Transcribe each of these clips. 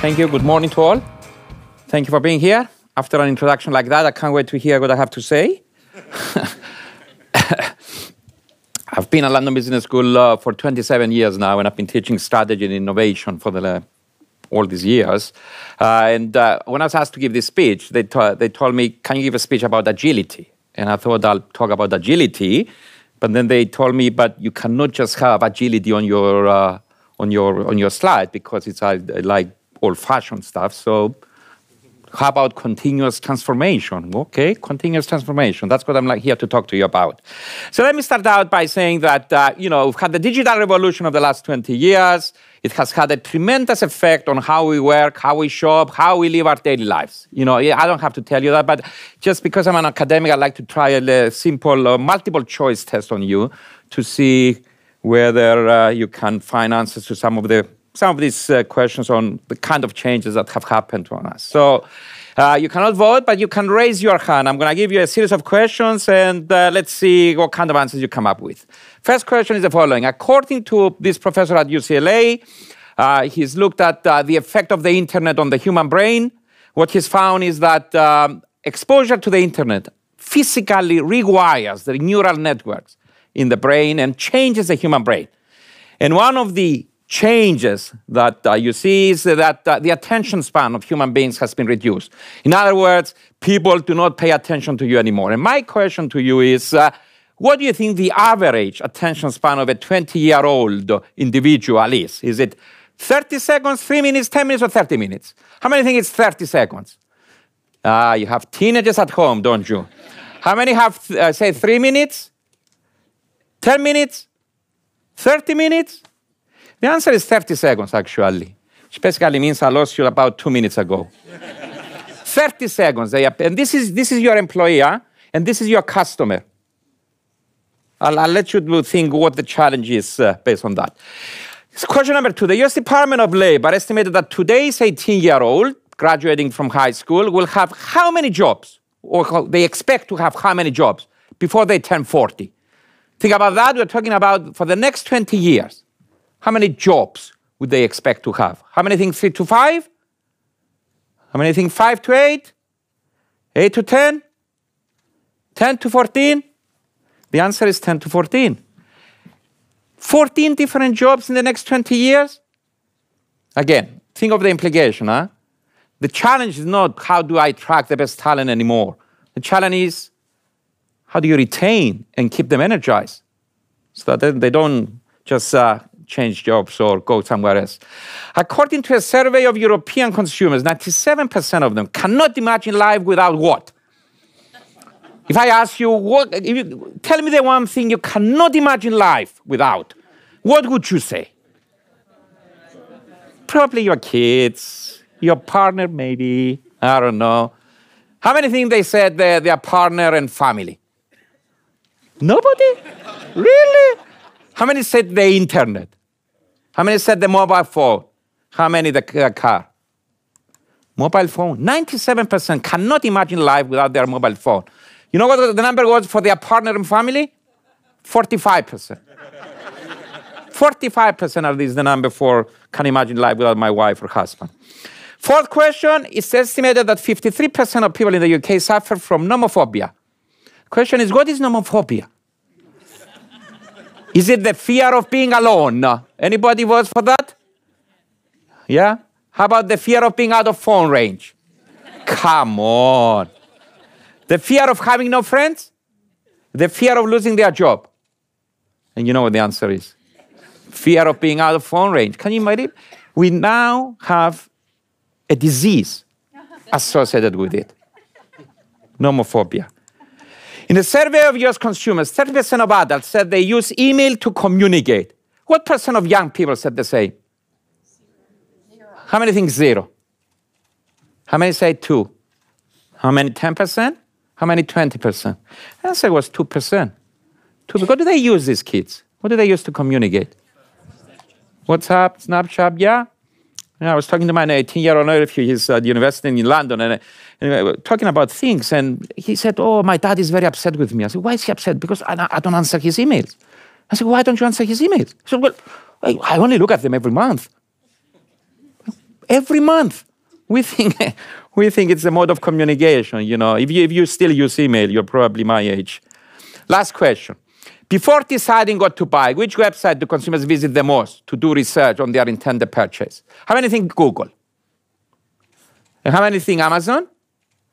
Thank you. Good morning to all. Thank you for being here. After an introduction like that, I can't wait to hear what I have to say. I've been at London Business School uh, for 27 years now, and I've been teaching strategy and innovation for the, uh, all these years. Uh, and uh, when I was asked to give this speech, they, they told me, Can you give a speech about agility? And I thought I'll talk about agility. But then they told me, But you cannot just have agility on your, uh, on your, on your slide because it's uh, like old fashioned stuff. So how about continuous transformation? Okay, continuous transformation. That's what I'm like here to talk to you about. So let me start out by saying that uh, you know we've had the digital revolution of the last 20 years. It has had a tremendous effect on how we work, how we shop, how we live our daily lives. You know, I don't have to tell you that, but just because I'm an academic, I like to try a simple uh, multiple choice test on you to see whether uh, you can find answers to some of the some of these uh, questions on the kind of changes that have happened to us. So uh, you cannot vote, but you can raise your hand. I'm going to give you a series of questions and uh, let's see what kind of answers you come up with. First question is the following. According to this professor at UCLA, uh, he's looked at uh, the effect of the internet on the human brain. What he's found is that um, exposure to the internet physically rewires the neural networks in the brain and changes the human brain. And one of the changes that uh, you see is that uh, the attention span of human beings has been reduced. In other words, people do not pay attention to you anymore. And my question to you is uh, what do you think the average attention span of a 20 year old individual is? Is it 30 seconds, 3 minutes, 10 minutes, or 30 minutes? How many think it's 30 seconds? Ah, you have teenagers at home, don't you? How many have, uh, say, 3 minutes? 10 minutes? 30 minutes? The answer is 30 seconds, actually, which basically means I lost you about two minutes ago. 30 seconds. They, and this is, this is your employer, and this is your customer. I'll, I'll let you think what the challenge is uh, based on that. Question number two. The US Department of Labor estimated that today's 18 year old graduating from high school will have how many jobs? Or they expect to have how many jobs before they turn 40? Think about that. We're talking about for the next 20 years. How many jobs would they expect to have? How many think three to five? How many think five to eight? Eight to 10? 10 to 14? The answer is 10 to 14. 14 different jobs in the next 20 years? Again, think of the implication, huh? The challenge is not how do I attract the best talent anymore. The challenge is how do you retain and keep them energized so that they don't just uh, change jobs or go somewhere else. According to a survey of European consumers, 97% of them cannot imagine life without what? If I ask you, what, if you, tell me the one thing you cannot imagine life without, what would you say? Probably your kids, your partner, maybe. I don't know. How many things they said their, their partner and family? Nobody? really? How many said the internet? How many said the mobile phone? How many the car? Mobile phone. 97% cannot imagine life without their mobile phone. You know what the number was for their partner and family? 45%. 45% of these the number for can imagine life without my wife or husband. Fourth question, it's estimated that 53% of people in the UK suffer from nomophobia. Question is, what is nomophobia? Is it the fear of being alone? Anybody votes for that? Yeah? How about the fear of being out of phone range? Come on. The fear of having no friends? The fear of losing their job? And you know what the answer is? Fear of being out of phone range. Can you imagine? We now have a disease associated with it. Nomophobia. In a survey of US consumers, 30% of adults said they use email to communicate. What percent of young people said the same? How many think zero? How many say two? How many 10%? How many 20%? The answer was 2%. Two. What do they use, these kids? What do they use to communicate? WhatsApp, Snapchat, yeah? Yeah I was talking to my 18 year old nephew, he's at university in London, and uh, anyway, talking about things, and he said, "Oh, my dad is very upset with me." I said, "Why is he upset? Because I, I don't answer his emails." I said, "Why don't you answer his emails?" He said, "Well, I, I only look at them every month." every month. We think, we think it's a mode of communication. You know, if you, if you still use email, you're probably my age. Last question. Before deciding what to buy, which website do consumers visit the most to do research on their intended purchase? How many think Google? And how many think Amazon?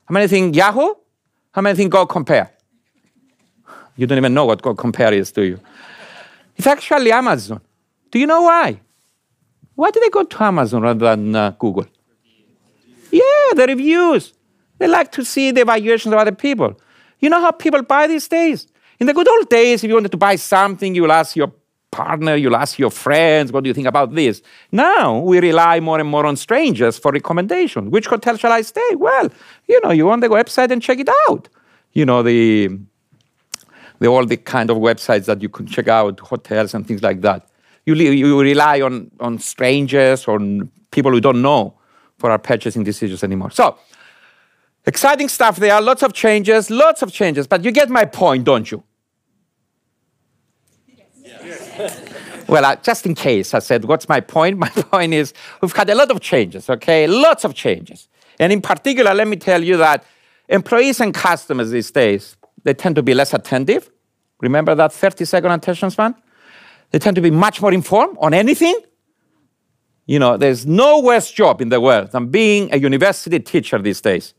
How many think Yahoo? How many think Go Compare? You don't even know what Go Compare is, do you? It's actually Amazon. Do you know why? Why do they go to Amazon rather than uh, Google? Yeah, the reviews. They like to see the evaluations of other people. You know how people buy these days? In the good old days, if you wanted to buy something, you will ask your partner, you'll ask your friends, what do you think about this? Now we rely more and more on strangers for recommendation. Which hotel shall I stay? Well, you know, you on the website and check it out. You know, the, the all the kind of websites that you can check out, hotels and things like that. You, you rely on, on strangers or people who don't know for our purchasing decisions anymore. So, exciting stuff there, lots of changes, lots of changes, but you get my point, don't you? well, uh, just in case, I said, what's my point? My point is we've had a lot of changes, okay? Lots of changes. And in particular, let me tell you that employees and customers these days, they tend to be less attentive. Remember that 30 second attention span? They tend to be much more informed on anything. You know, there's no worse job in the world than being a university teacher these days.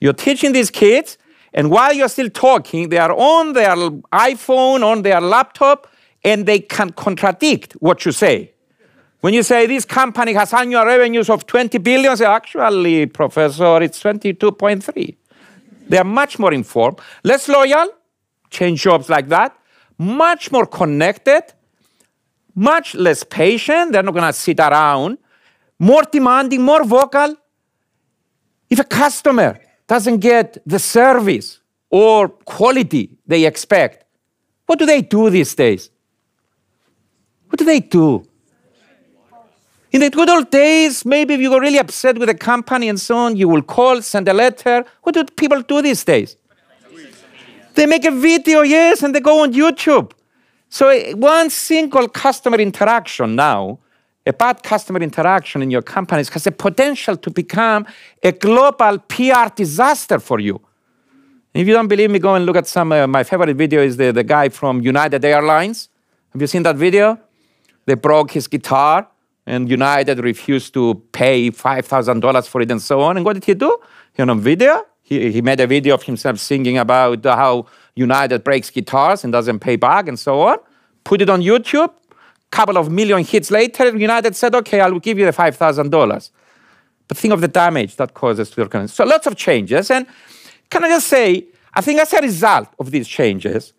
You're teaching these kids, and while you're still talking, they are on their iPhone, on their laptop, and they can contradict what you say. When you say this company has annual revenues of 20 billion, say, actually, professor, it's 22.3. They are much more informed, less loyal, change jobs like that, much more connected, much less patient. They're not going to sit around, more demanding, more vocal. If a customer doesn't get the service or quality they expect, what do they do these days? What do they do? In the good old days, maybe if you were really upset with a company and so on, you will call, send a letter. What do people do these days? They make a video, yes, and they go on YouTube. So eh, one single customer interaction now, a bad customer interaction in your companies has the potential to become a global PR disaster for you. If you don't believe me, go and look at some. Uh, my favorite video is the, the guy from United Airlines. Have you seen that video? They broke his guitar, and United refused to pay $5,000 for it and so on. And what did he do? He on video, he, he made a video of himself singing about how United breaks guitars and doesn't pay back and so on. Put it on YouTube. Couple of million hits later, United said, okay, I'll give you the $5,000. But think of the damage that causes to your company. So lots of changes. And can I just say, I think as a result of these changes,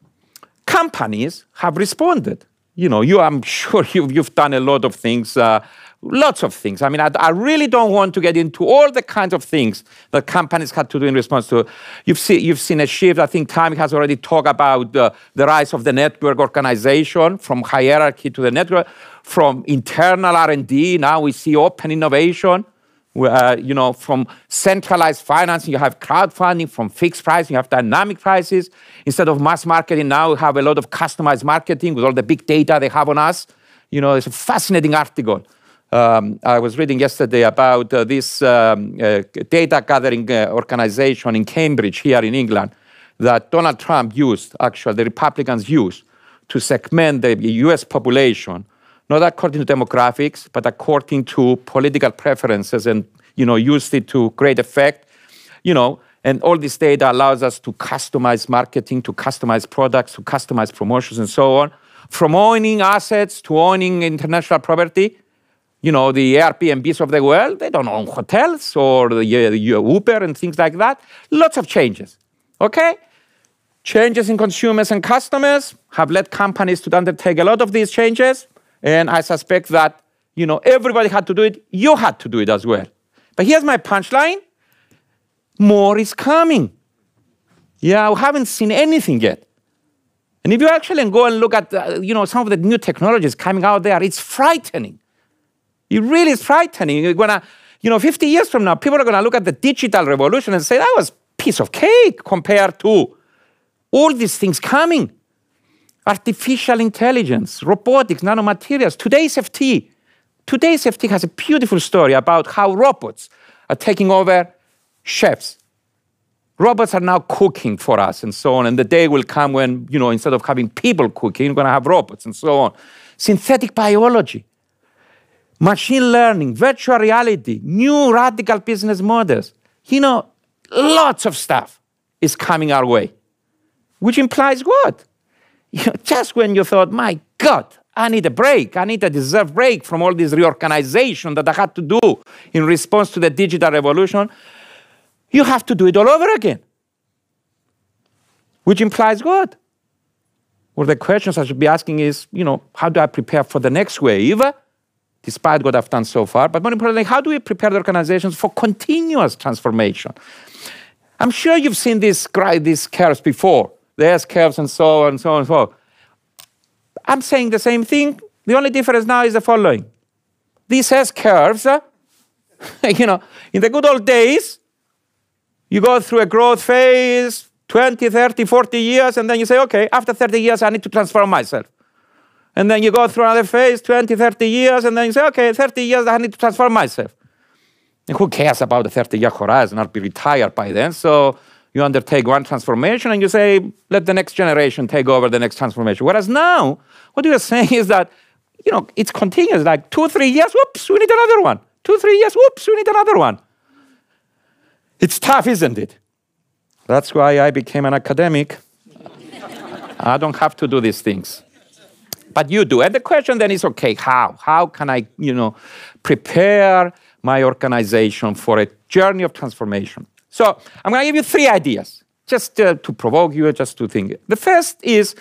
companies have responded you know, you, I'm sure you've, you've done a lot of things, uh, lots of things. I mean, I, I, really don't want to get into all the kinds of things that companies had to do in response to. You've, see, you've seen a shift. I think Time has already talked about the, the rise of the network organization from hierarchy to the network, from internal R&D. Now we see open innovation uh, you know, from centralized financing, you have crowdfunding. From fixed pricing, you have dynamic prices. Instead of mass marketing, now we have a lot of customized marketing with all the big data they have on us. You know, it's a fascinating article. Um, I was reading yesterday about uh, this um, uh, data gathering uh, organization in Cambridge, here in England, that Donald Trump used, actually, the Republicans used to segment the US population not according to demographics, but according to political preferences and, you know, used it to great effect, you know, and all this data allows us to customize marketing, to customize products, to customize promotions and so on. From owning assets to owning international property, you know, the Airbnbs of the world, they don't own hotels or the, Uber and things like that. Lots of changes, okay? Changes in consumers and customers have led companies to undertake a lot of these changes. And I suspect that, you know, everybody had to do it. You had to do it as well. But here's my punchline. More is coming. Yeah, we haven't seen anything yet. And if you actually go and look at, uh, you know, some of the new technologies coming out there, it's frightening. It really is frightening. You're gonna, you know, 50 years from now, people are gonna look at the digital revolution and say that was piece of cake compared to all these things coming artificial intelligence, robotics, nanomaterials. Today's FT, today's FT has a beautiful story about how robots are taking over chefs. Robots are now cooking for us and so on. And the day will come when, you know, instead of having people cooking, we're going to have robots and so on. Synthetic biology, machine learning, virtual reality, new radical business models. You know, lots of stuff is coming our way, which implies what? You know, just when you thought, my God, I need a break. I need a deserved break from all this reorganization that I had to do in response to the digital revolution, you have to do it all over again. Which implies what? Well, the questions I should be asking is, you know, how do I prepare for the next wave, despite what I've done so far? But more importantly, how do we prepare the organizations for continuous transformation? I'm sure you've seen these, these curves before, the S curves and so on and so on and so on. I'm saying the same thing. The only difference now is the following. These S curves, uh, you know, in the good old days, you go through a growth phase, 20, 30, 40 years, and then you say, okay, after 30 years, I need to transform myself. And then you go through another phase, 20, 30 years, and then you say, okay, 30 years, I need to transform myself. And who cares about the 30 year horizon? I'll be retired by then. So you undertake one transformation and you say, let the next generation take over the next transformation. Whereas now, what you are saying is that, you know, it's continuous, like two, three years, whoops, we need another one. Two, three years, whoops, we need another one. It's tough, isn't it? That's why I became an academic. I don't have to do these things. But you do. And the question then is okay, how? How can I, you know, prepare my organization for a journey of transformation? So I'm going to give you three ideas just uh, to provoke you, just to think. The first is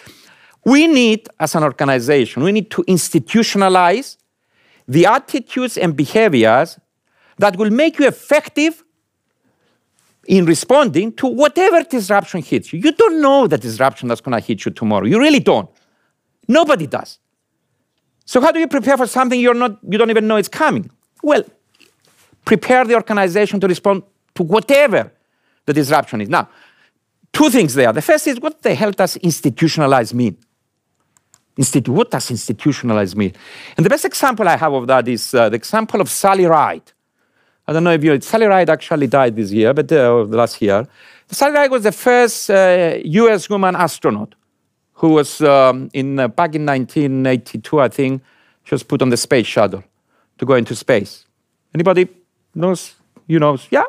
we need, as an organization, we need to institutionalize the attitudes and behaviors that will make you effective in responding to whatever disruption hits you. You don't know the disruption that's going to hit you tomorrow. You really don't. Nobody does. So how do you prepare for something you're not, you don't even know it's coming? Well, prepare the organization to respond to whatever the disruption is. Now, two things there. The first is what the hell does institutionalize mean? Institu- what does institutionalize mean? And the best example I have of that is uh, the example of Sally Ride. I don't know if you, Sally Ride actually died this year, but uh, last year. Sally Ride was the first uh, US woman astronaut who was um, in, uh, back in 1982, I think, she was put on the space shuttle to go into space. Anybody knows? You know? Yeah?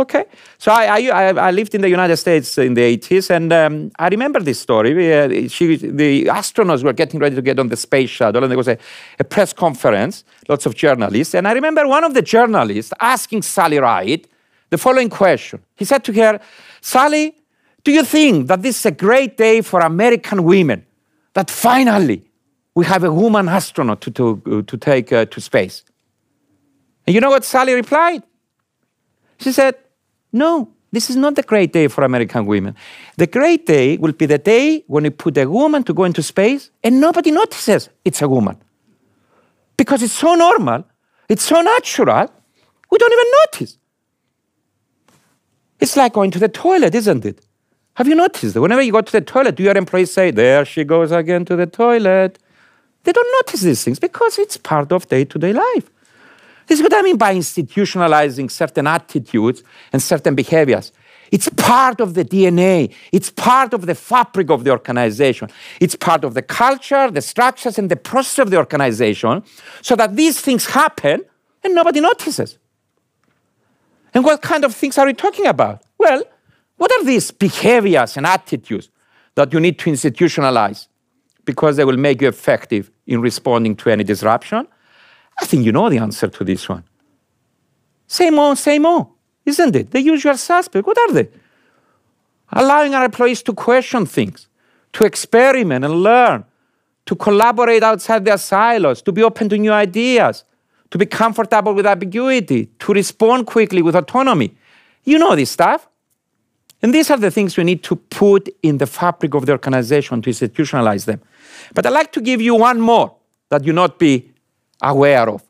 Okay. So I, I, I lived in the United States in the 80s, and um, I remember this story. Uh, she, the astronauts were getting ready to get on the space shuttle, and there was a, a press conference, lots of journalists. And I remember one of the journalists asking Sally Ride the following question. He said to her, Sally, do you think that this is a great day for American women? That finally we have a woman astronaut to, to, to take uh, to space? And you know what Sally replied? She said, no, this is not the great day for American women. The great day will be the day when we put a woman to go into space and nobody notices it's a woman. Because it's so normal, it's so natural, we don't even notice. It's like going to the toilet, isn't it? Have you noticed that whenever you go to the toilet, do your employees say, There she goes again to the toilet? They don't notice these things because it's part of day to day life. This is what I mean by institutionalizing certain attitudes and certain behaviors. It's part of the DNA. It's part of the fabric of the organization. It's part of the culture, the structures, and the process of the organization so that these things happen and nobody notices. And what kind of things are we talking about? Well, what are these behaviors and attitudes that you need to institutionalize because they will make you effective in responding to any disruption? I think you know the answer to this one. Same old, same old, isn't it? The usual suspect. What are they? Allowing our employees to question things, to experiment and learn, to collaborate outside their silos, to be open to new ideas, to be comfortable with ambiguity, to respond quickly with autonomy. You know this stuff. And these are the things we need to put in the fabric of the organization to institutionalize them. But I'd like to give you one more that you not be aware of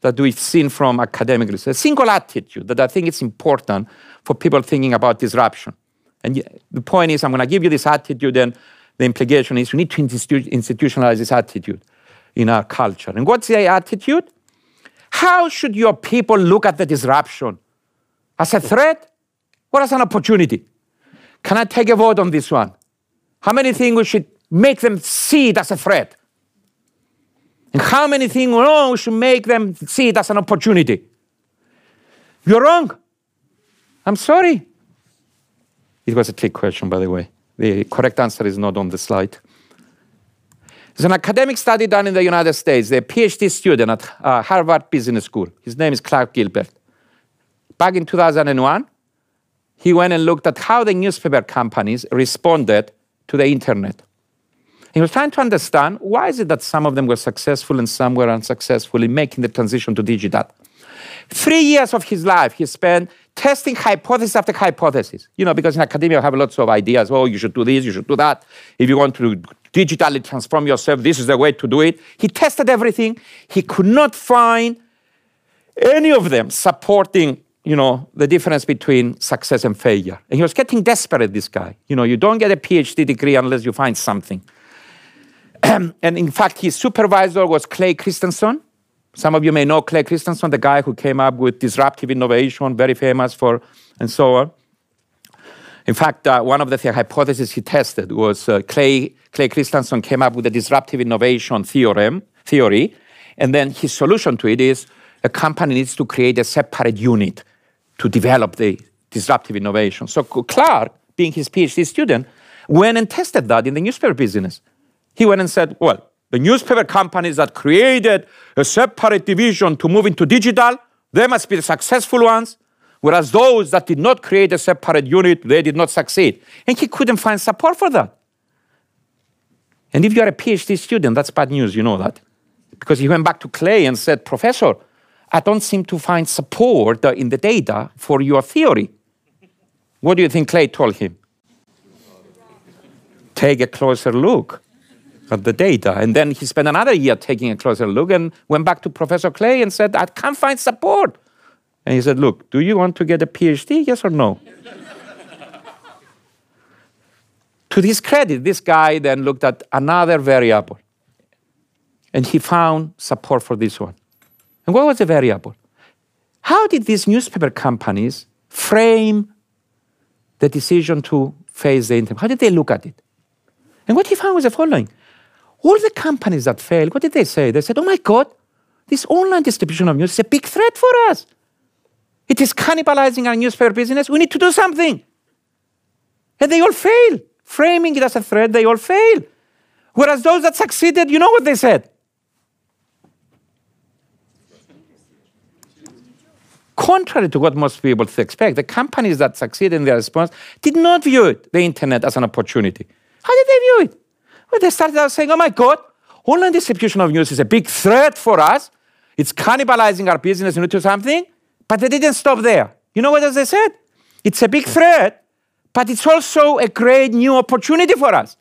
that we've seen from academic research. A single attitude that I think is important for people thinking about disruption. And the point is, I'm going to give you this attitude, and the implication is we need to institu- institutionalize this attitude in our culture. And what's the attitude? How should your people look at the disruption? As a threat or as an opportunity? Can I take a vote on this one? How many things we should make them see it as a threat? And how many things oh, we should make them see it as an opportunity? You're wrong. I'm sorry. It was a trick question, by the way. The correct answer is not on the slide. There's an academic study done in the United States. The PhD student at uh, Harvard Business School, his name is Clark Gilbert. Back in 2001, he went and looked at how the newspaper companies responded to the internet. He was trying to understand why is it that some of them were successful and some were unsuccessful in making the transition to digital. Three years of his life he spent testing hypothesis after hypothesis. You know, because in academia you have lots of ideas. Oh, you should do this, you should do that. If you want to digitally transform yourself, this is the way to do it. He tested everything. He could not find any of them supporting, you know, the difference between success and failure. And he was getting desperate, this guy. You know, you don't get a PhD degree unless you find something. and in fact, his supervisor was Clay Christensen. Some of you may know Clay Christensen, the guy who came up with disruptive innovation, very famous for, and so on. In fact, uh, one of the hypotheses he tested was uh, Clay, Clay Christensen came up with a disruptive innovation theorem, theory, and then his solution to it is a company needs to create a separate unit to develop the disruptive innovation. So Clark, being his PhD student, went and tested that in the newspaper business. He went and said, well, the newspaper companies that created a separate division to move into digital, they must be the successful ones. Whereas those that did not create a separate unit, they did not succeed. And he couldn't find support for that. And if you're a PhD student, that's bad news, you know that. Because he went back to Clay and said, Professor, I don't seem to find support in the data for your theory. What do you think Clay told him? Take a closer look at the data. And then he spent another year taking a closer look and went back to Professor Clay and said, I can't find support. And he said, Look, do you want to get a PhD? Yes or no? to his credit, this guy then looked at another variable and he found support for this one. And what was the variable? How did these newspaper companies frame the decision to face the internet? How did they look at it? And what he found was the following all the companies that failed, what did they say? They said, oh my God, this online distribution of news is a big threat for us. It is cannibalizing our newspaper business. We need to do something. And they all fail. Framing it as a threat, they all fail. Whereas those that succeeded, you know what they said? Contrary to what most people expect, the companies that succeeded in their response did not view it, the internet as an opportunity. How did they view it? Well, they started out saying, oh my God, online distribution of news is a big threat for us. It's cannibalizing our business into something. But they didn't stop there. You know what else they said? It's a big threat, but it's also a great new opportunity for us.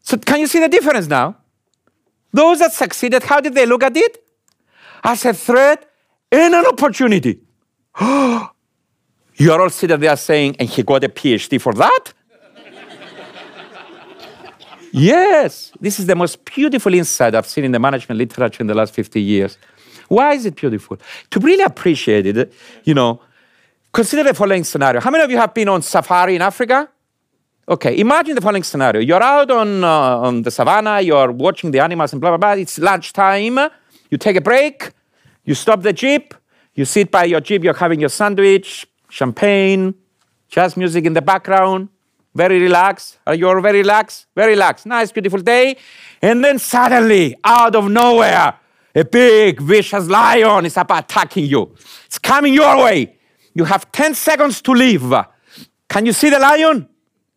So can you see the difference now? Those that succeeded, how did they look at it? As a threat and an opportunity. you are all sitting there saying, and he got a PhD for that? Yes, this is the most beautiful insight I've seen in the management literature in the last 50 years. Why is it beautiful? To really appreciate it, you know, consider the following scenario. How many of you have been on safari in Africa? Okay, imagine the following scenario. You're out on, uh, on the savannah, you're watching the animals and blah, blah, blah. It's lunchtime. You take a break, you stop the jeep, you sit by your jeep, you're having your sandwich, champagne, jazz music in the background very relaxed. Are you all very relaxed? Very relaxed. Nice, beautiful day. And then suddenly, out of nowhere, a big, vicious lion is up attacking you. It's coming your way. You have 10 seconds to leave. Can you see the lion?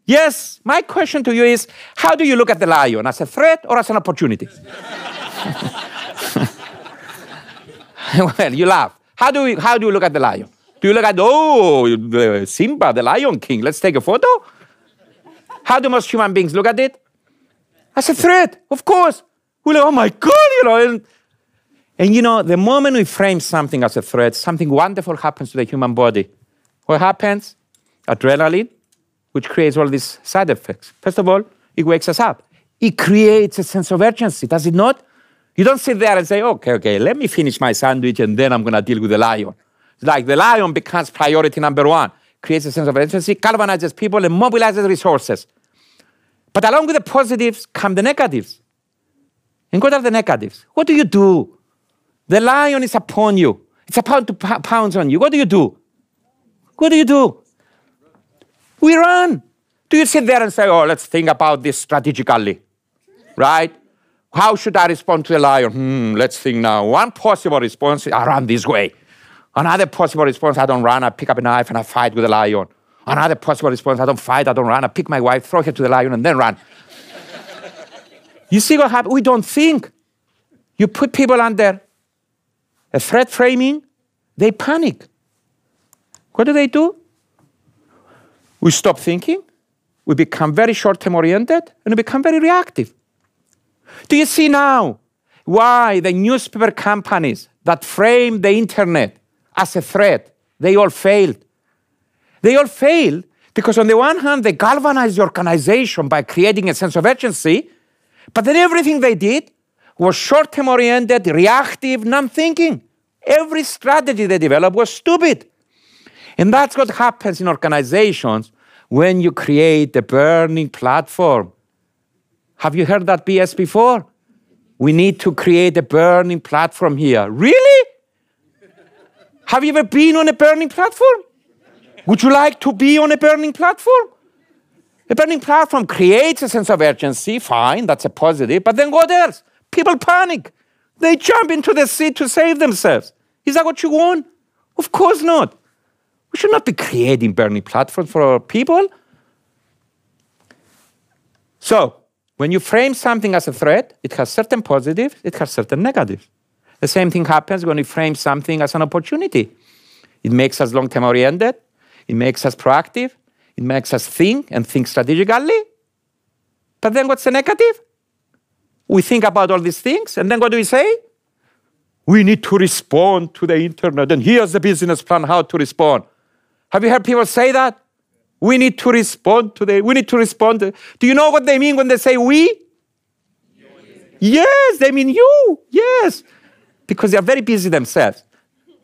Yes. My question to you is how do you look at the lion? As a threat or as an opportunity? well, you laugh. How do, you, how do you look at the lion? Do you look at, oh, Simba, the Lion King, let's take a photo? How do most human beings look at it? As a threat, of course. We're like, oh my God, you know. And, and you know, the moment we frame something as a threat, something wonderful happens to the human body. What happens? Adrenaline, which creates all these side effects. First of all, it wakes us up. It creates a sense of urgency, does it not? You don't sit there and say, okay, okay, let me finish my sandwich and then I'm going to deal with the lion. It's like the lion becomes priority number one, creates a sense of urgency, galvanizes people, and mobilizes resources. But along with the positives come the negatives. And what are the negatives? What do you do? The lion is upon you. It's about to pounce on you. What do you do? What do you do? We run. Do you sit there and say, oh, let's think about this strategically? Right? How should I respond to the lion? Hmm, let's think now. One possible response I run this way. Another possible response I don't run, I pick up a knife and I fight with the lion. Another possible response I don't fight, I don't run, I pick my wife, throw her to the lion, and then run. you see what happens? We don't think. You put people under a threat framing, they panic. What do they do? We stop thinking, we become very short term oriented, and we become very reactive. Do you see now why the newspaper companies that framed the internet as a threat, they all failed? They all failed because, on the one hand, they galvanized the organization by creating a sense of urgency, but then everything they did was short term oriented, reactive, non thinking. Every strategy they developed was stupid. And that's what happens in organizations when you create a burning platform. Have you heard that BS before? We need to create a burning platform here. Really? Have you ever been on a burning platform? Would you like to be on a burning platform? A burning platform creates a sense of urgency, fine, that's a positive, but then what else? People panic. They jump into the sea to save themselves. Is that what you want? Of course not. We should not be creating burning platforms for our people. So, when you frame something as a threat, it has certain positives, it has certain negatives. The same thing happens when we frame something as an opportunity. It makes us long term oriented, it makes us proactive, it makes us think and think strategically. But then what's the negative? We think about all these things, and then what do we say? We need to respond to the internet, and here's the business plan how to respond. Have you heard people say that? We need to respond to the, we need to respond. Do you know what they mean when they say we? Yes, they mean you. Yes. Because they are very busy themselves.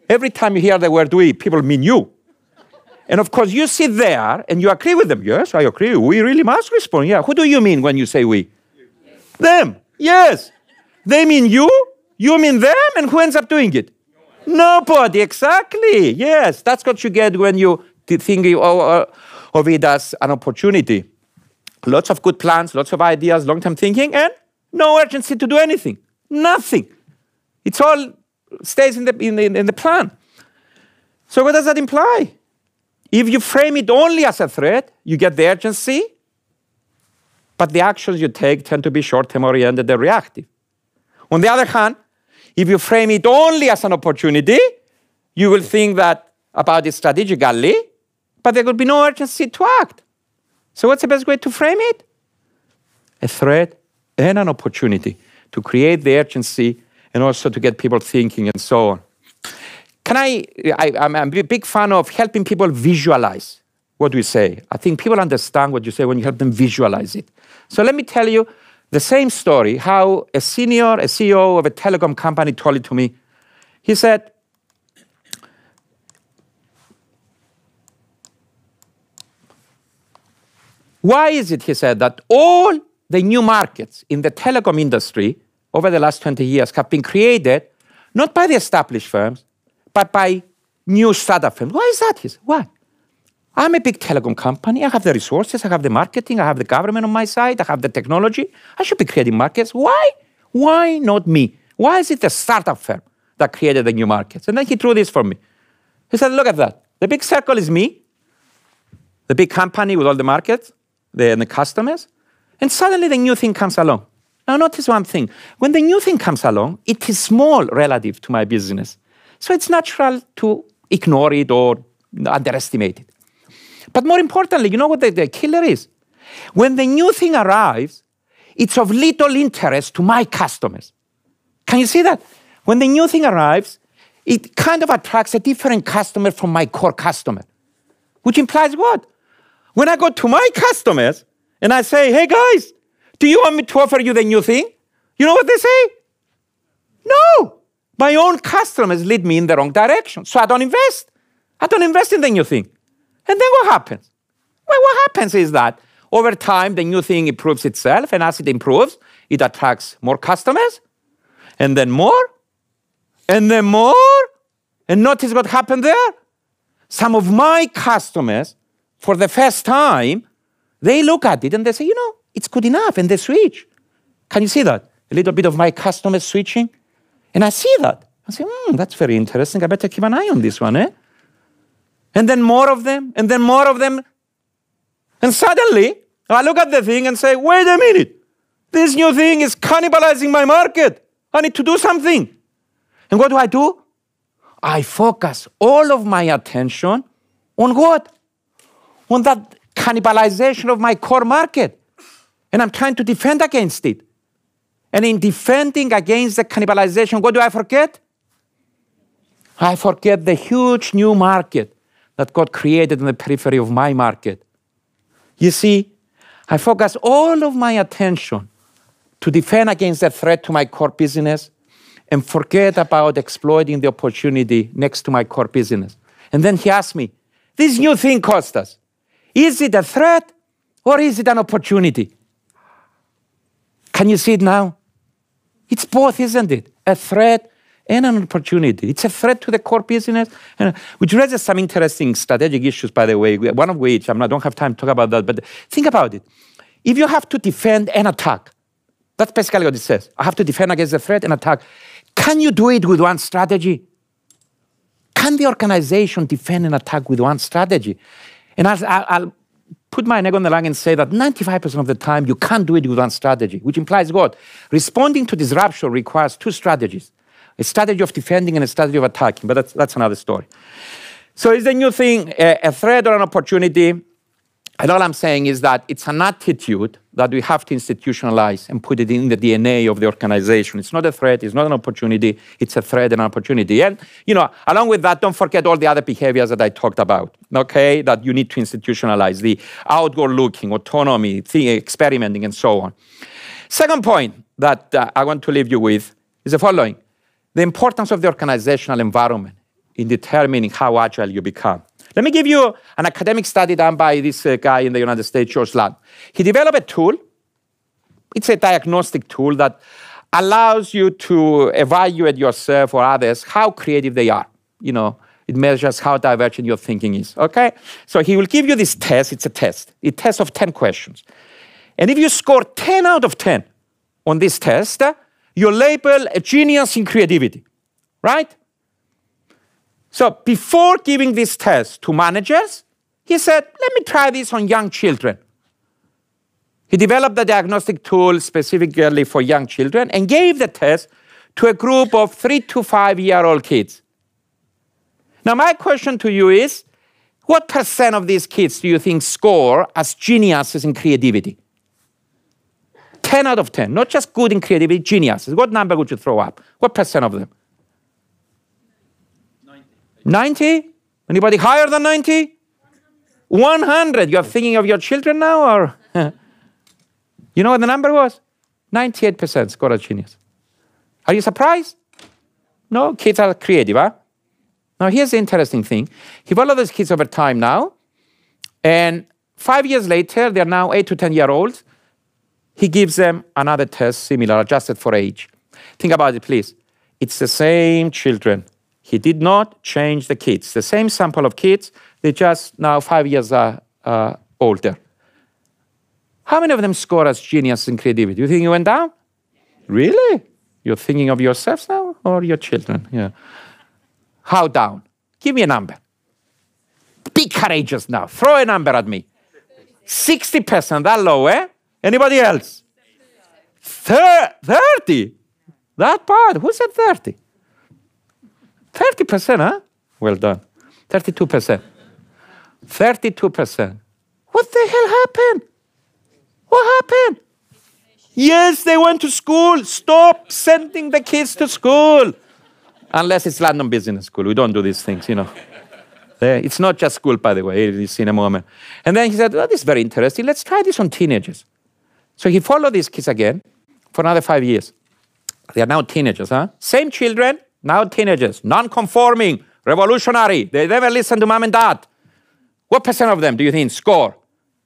Every time you hear the word we, people mean you. And of course, you sit there and you agree with them. Yes, I agree. We really must respond. Yeah. Who do you mean when you say we? Yes. Them. Yes. They mean you. You mean them. And who ends up doing it? Nobody, exactly. Yes, that's what you get when you think of it oh, uh, as an opportunity. Lots of good plans, lots of ideas, long term thinking, and no urgency to do anything. Nothing. It all stays in the, in, the, in the plan. So, what does that imply? If you frame it only as a threat, you get the urgency, but the actions you take tend to be short term oriented and reactive. On the other hand, if you frame it only as an opportunity, you will think that about it strategically, but there will be no urgency to act. So, what's the best way to frame it? A threat and an opportunity to create the urgency and also to get people thinking and so on. Can I, I am a big fan of helping people visualize what we say. I think people understand what you say when you help them visualize it. So let me tell you the same story, how a senior, a CEO of a telecom company told it to me. He said, Why is it, he said, that all the new markets in the telecom industry over the last 20 years have been created not by the established firms, but by new startup firms? Why is that? He said, Why? I'm a big telecom company. I have the resources, I have the marketing, I have the government on my side, I have the technology. I should be creating markets. Why? Why not me? Why is it the startup firm that created the new markets? And then he drew this for me. He said, Look at that. The big circle is me, the big company with all the markets the, and the customers. And suddenly the new thing comes along. Now, notice one thing. When the new thing comes along, it is small relative to my business. So it's natural to ignore it or underestimate it. But more importantly, you know what the, the killer is? When the new thing arrives, it's of little interest to my customers. Can you see that? When the new thing arrives, it kind of attracts a different customer from my core customer, which implies what? When I go to my customers and I say, hey guys, do you want me to offer you the new thing? You know what they say? No, my own customers lead me in the wrong direction. So I don't invest. I don't invest in the new thing. And then what happens? Well, what happens is that over time, the new thing improves itself. And as it improves, it attracts more customers, and then more, and then more. And notice what happened there? Some of my customers, for the first time, they look at it and they say, you know, it's good enough, and they switch. Can you see that? A little bit of my customers switching. And I see that. I say, hmm, that's very interesting. I better keep an eye on this one, eh? And then more of them, and then more of them. And suddenly, I look at the thing and say, wait a minute. This new thing is cannibalizing my market. I need to do something. And what do I do? I focus all of my attention on what? On that cannibalization of my core market. And I'm trying to defend against it. And in defending against the cannibalization, what do I forget? I forget the huge new market that God created in the periphery of my market. You see, I focus all of my attention to defend against the threat to my core business and forget about exploiting the opportunity next to my core business. And then he asked me, This new thing, Costas, is it a threat or is it an opportunity? Can you see it now? It's both, isn't it? A threat and an opportunity. It's a threat to the core business, which raises some interesting strategic issues, by the way, one of which I don't have time to talk about that, but think about it. If you have to defend and attack, that's basically what it says. I have to defend against the threat and attack. Can you do it with one strategy? Can the organization defend and attack with one strategy? And I'll, I'll put my neck on the line and say that 95% of the time you can't do it with one strategy, which implies what? Responding to disruption requires two strategies a strategy of defending and a strategy of attacking, but that's, that's another story. So, is the new thing a, a threat or an opportunity? And all I'm saying is that it's an attitude that we have to institutionalize and put it in the DNA of the organization. It's not a threat, it's not an opportunity, it's a threat and an opportunity. And, you know, along with that, don't forget all the other behaviors that I talked about, okay, that you need to institutionalize the outward looking, autonomy, experimenting, and so on. Second point that uh, I want to leave you with is the following the importance of the organizational environment in determining how agile you become. Let me give you an academic study done by this uh, guy in the United States, George Land. He developed a tool. It's a diagnostic tool that allows you to evaluate yourself or others how creative they are. You know, it measures how divergent your thinking is. Okay? So he will give you this test. It's a test. A test of 10 questions. And if you score 10 out of 10 on this test, you're labeled a genius in creativity. Right? So before giving this test to managers, he said, let me try this on young children. He developed the diagnostic tool specifically for young children and gave the test to a group of three to five year old kids. Now, my question to you is what percent of these kids do you think score as geniuses in creativity? 10 out of 10, not just good in creativity, geniuses. What number would you throw up? What percent of them? 90? Anybody higher than 90? 100. You're thinking of your children now, or? you know what the number was? 98% score a genius. Are you surprised? No, kids are creative, huh? Now, here's the interesting thing. He followed those kids over time now, and five years later, they're now eight to 10 year olds. He gives them another test similar, adjusted for age. Think about it, please. It's the same children, he did not change the kids. The same sample of kids, they just now five years uh, uh, older. How many of them score as genius and creativity? You think you went down? Really? You're thinking of yourselves now or your children? Yeah. How down? Give me a number. Be courageous now. Throw a number at me. 60%, that low, eh? Anybody else? 30? That bad? Who said 30? 30%, huh? Well done. 32%. 32%. What the hell happened? What happened? Yes, they went to school. Stop sending the kids to school. Unless it's London Business School. We don't do these things, you know. It's not just school, by the way. It's in a moment. And then he said, well, this is very interesting. Let's try this on teenagers. So he followed these kids again for another five years. They are now teenagers, huh? Same children, now teenagers, non-conforming, revolutionary. They never listen to mom and dad. What percent of them do you think score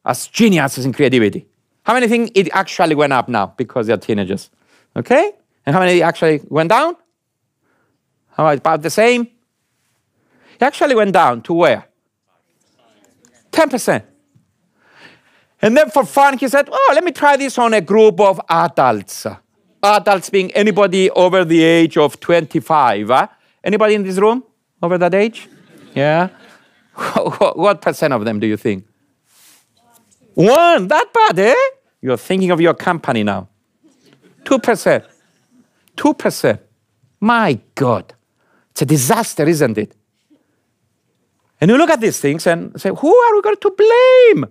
as geniuses in creativity? How many think it actually went up now because they're teenagers? Okay? And how many actually went down? How about the same? It actually went down to where? 10%. And then for fun, he said, Oh, let me try this on a group of adults. Adults being anybody over the age of 25. Huh? Anybody in this room over that age? Yeah? what percent of them do you think? One, that bad, eh? You're thinking of your company now. 2%. 2%. My God. It's a disaster, isn't it? And you look at these things and say, who are we going to blame?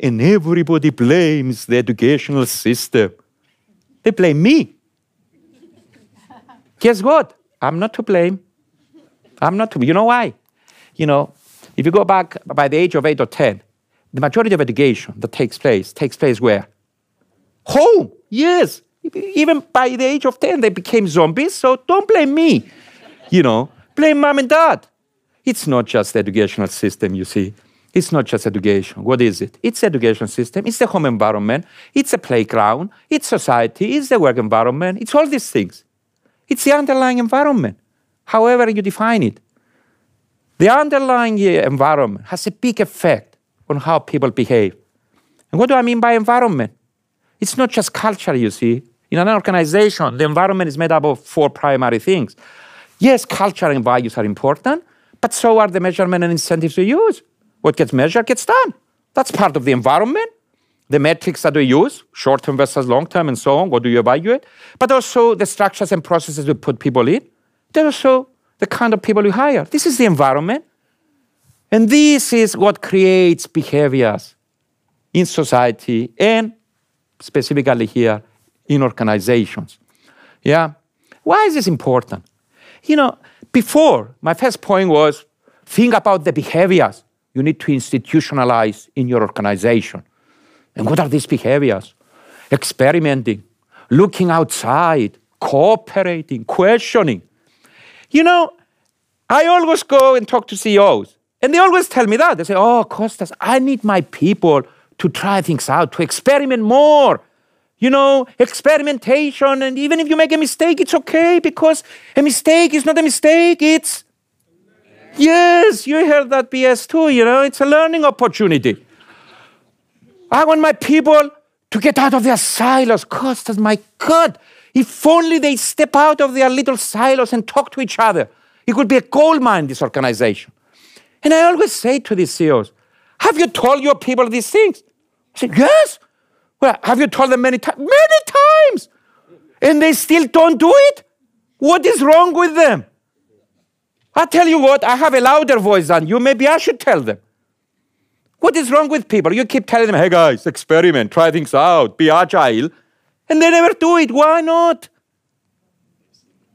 And everybody blames the educational system. They blame me. Guess what? I'm not to blame. I'm not to. Blame. You know why? You know, if you go back by the age of eight or ten, the majority of education that takes place takes place where? Home. Yes. Even by the age of 10, they became zombies, so don't blame me. You know, blame mom and dad. It's not just the educational system, you see. It's not just education. What is it? It's the education system, it's the home environment, it's a playground, it's society, it's the work environment, it's all these things. It's the underlying environment, however you define it. The underlying uh, environment has a big effect on how people behave. And what do I mean by environment? It's not just culture, you see. In an organization, the environment is made up of four primary things. Yes, culture and values are important, but so are the measurement and incentives we use. What gets measured gets done. That's part of the environment. The metrics that we use, short term versus long term, and so on. What do you evaluate? But also the structures and processes we put people in. They're also the kind of people we hire. This is the environment. And this is what creates behaviors in society and specifically here in organizations. Yeah. Why is this important? You know, before, my first point was think about the behaviors you need to institutionalize in your organization. And what are these behaviors? Experimenting, looking outside, cooperating, questioning. You know, I always go and talk to CEOs, and they always tell me that. They say, Oh, Costas, I need my people to try things out, to experiment more. You know, experimentation, and even if you make a mistake, it's okay because a mistake is not a mistake, it's. Yes, you heard that BS too, you know, it's a learning opportunity. I want my people to get out of their silos. Costas, my God, if only they step out of their little silos and talk to each other, it could be a gold mine, this organization. And I always say to these CEOs, have you told your people these things? I said, yes. Well, have you told them many times? Many times. And they still don't do it? What is wrong with them? I tell you what, I have a louder voice than you. Maybe I should tell them. What is wrong with people? You keep telling them, hey guys, experiment, try things out, be agile. And they never do it. Why not?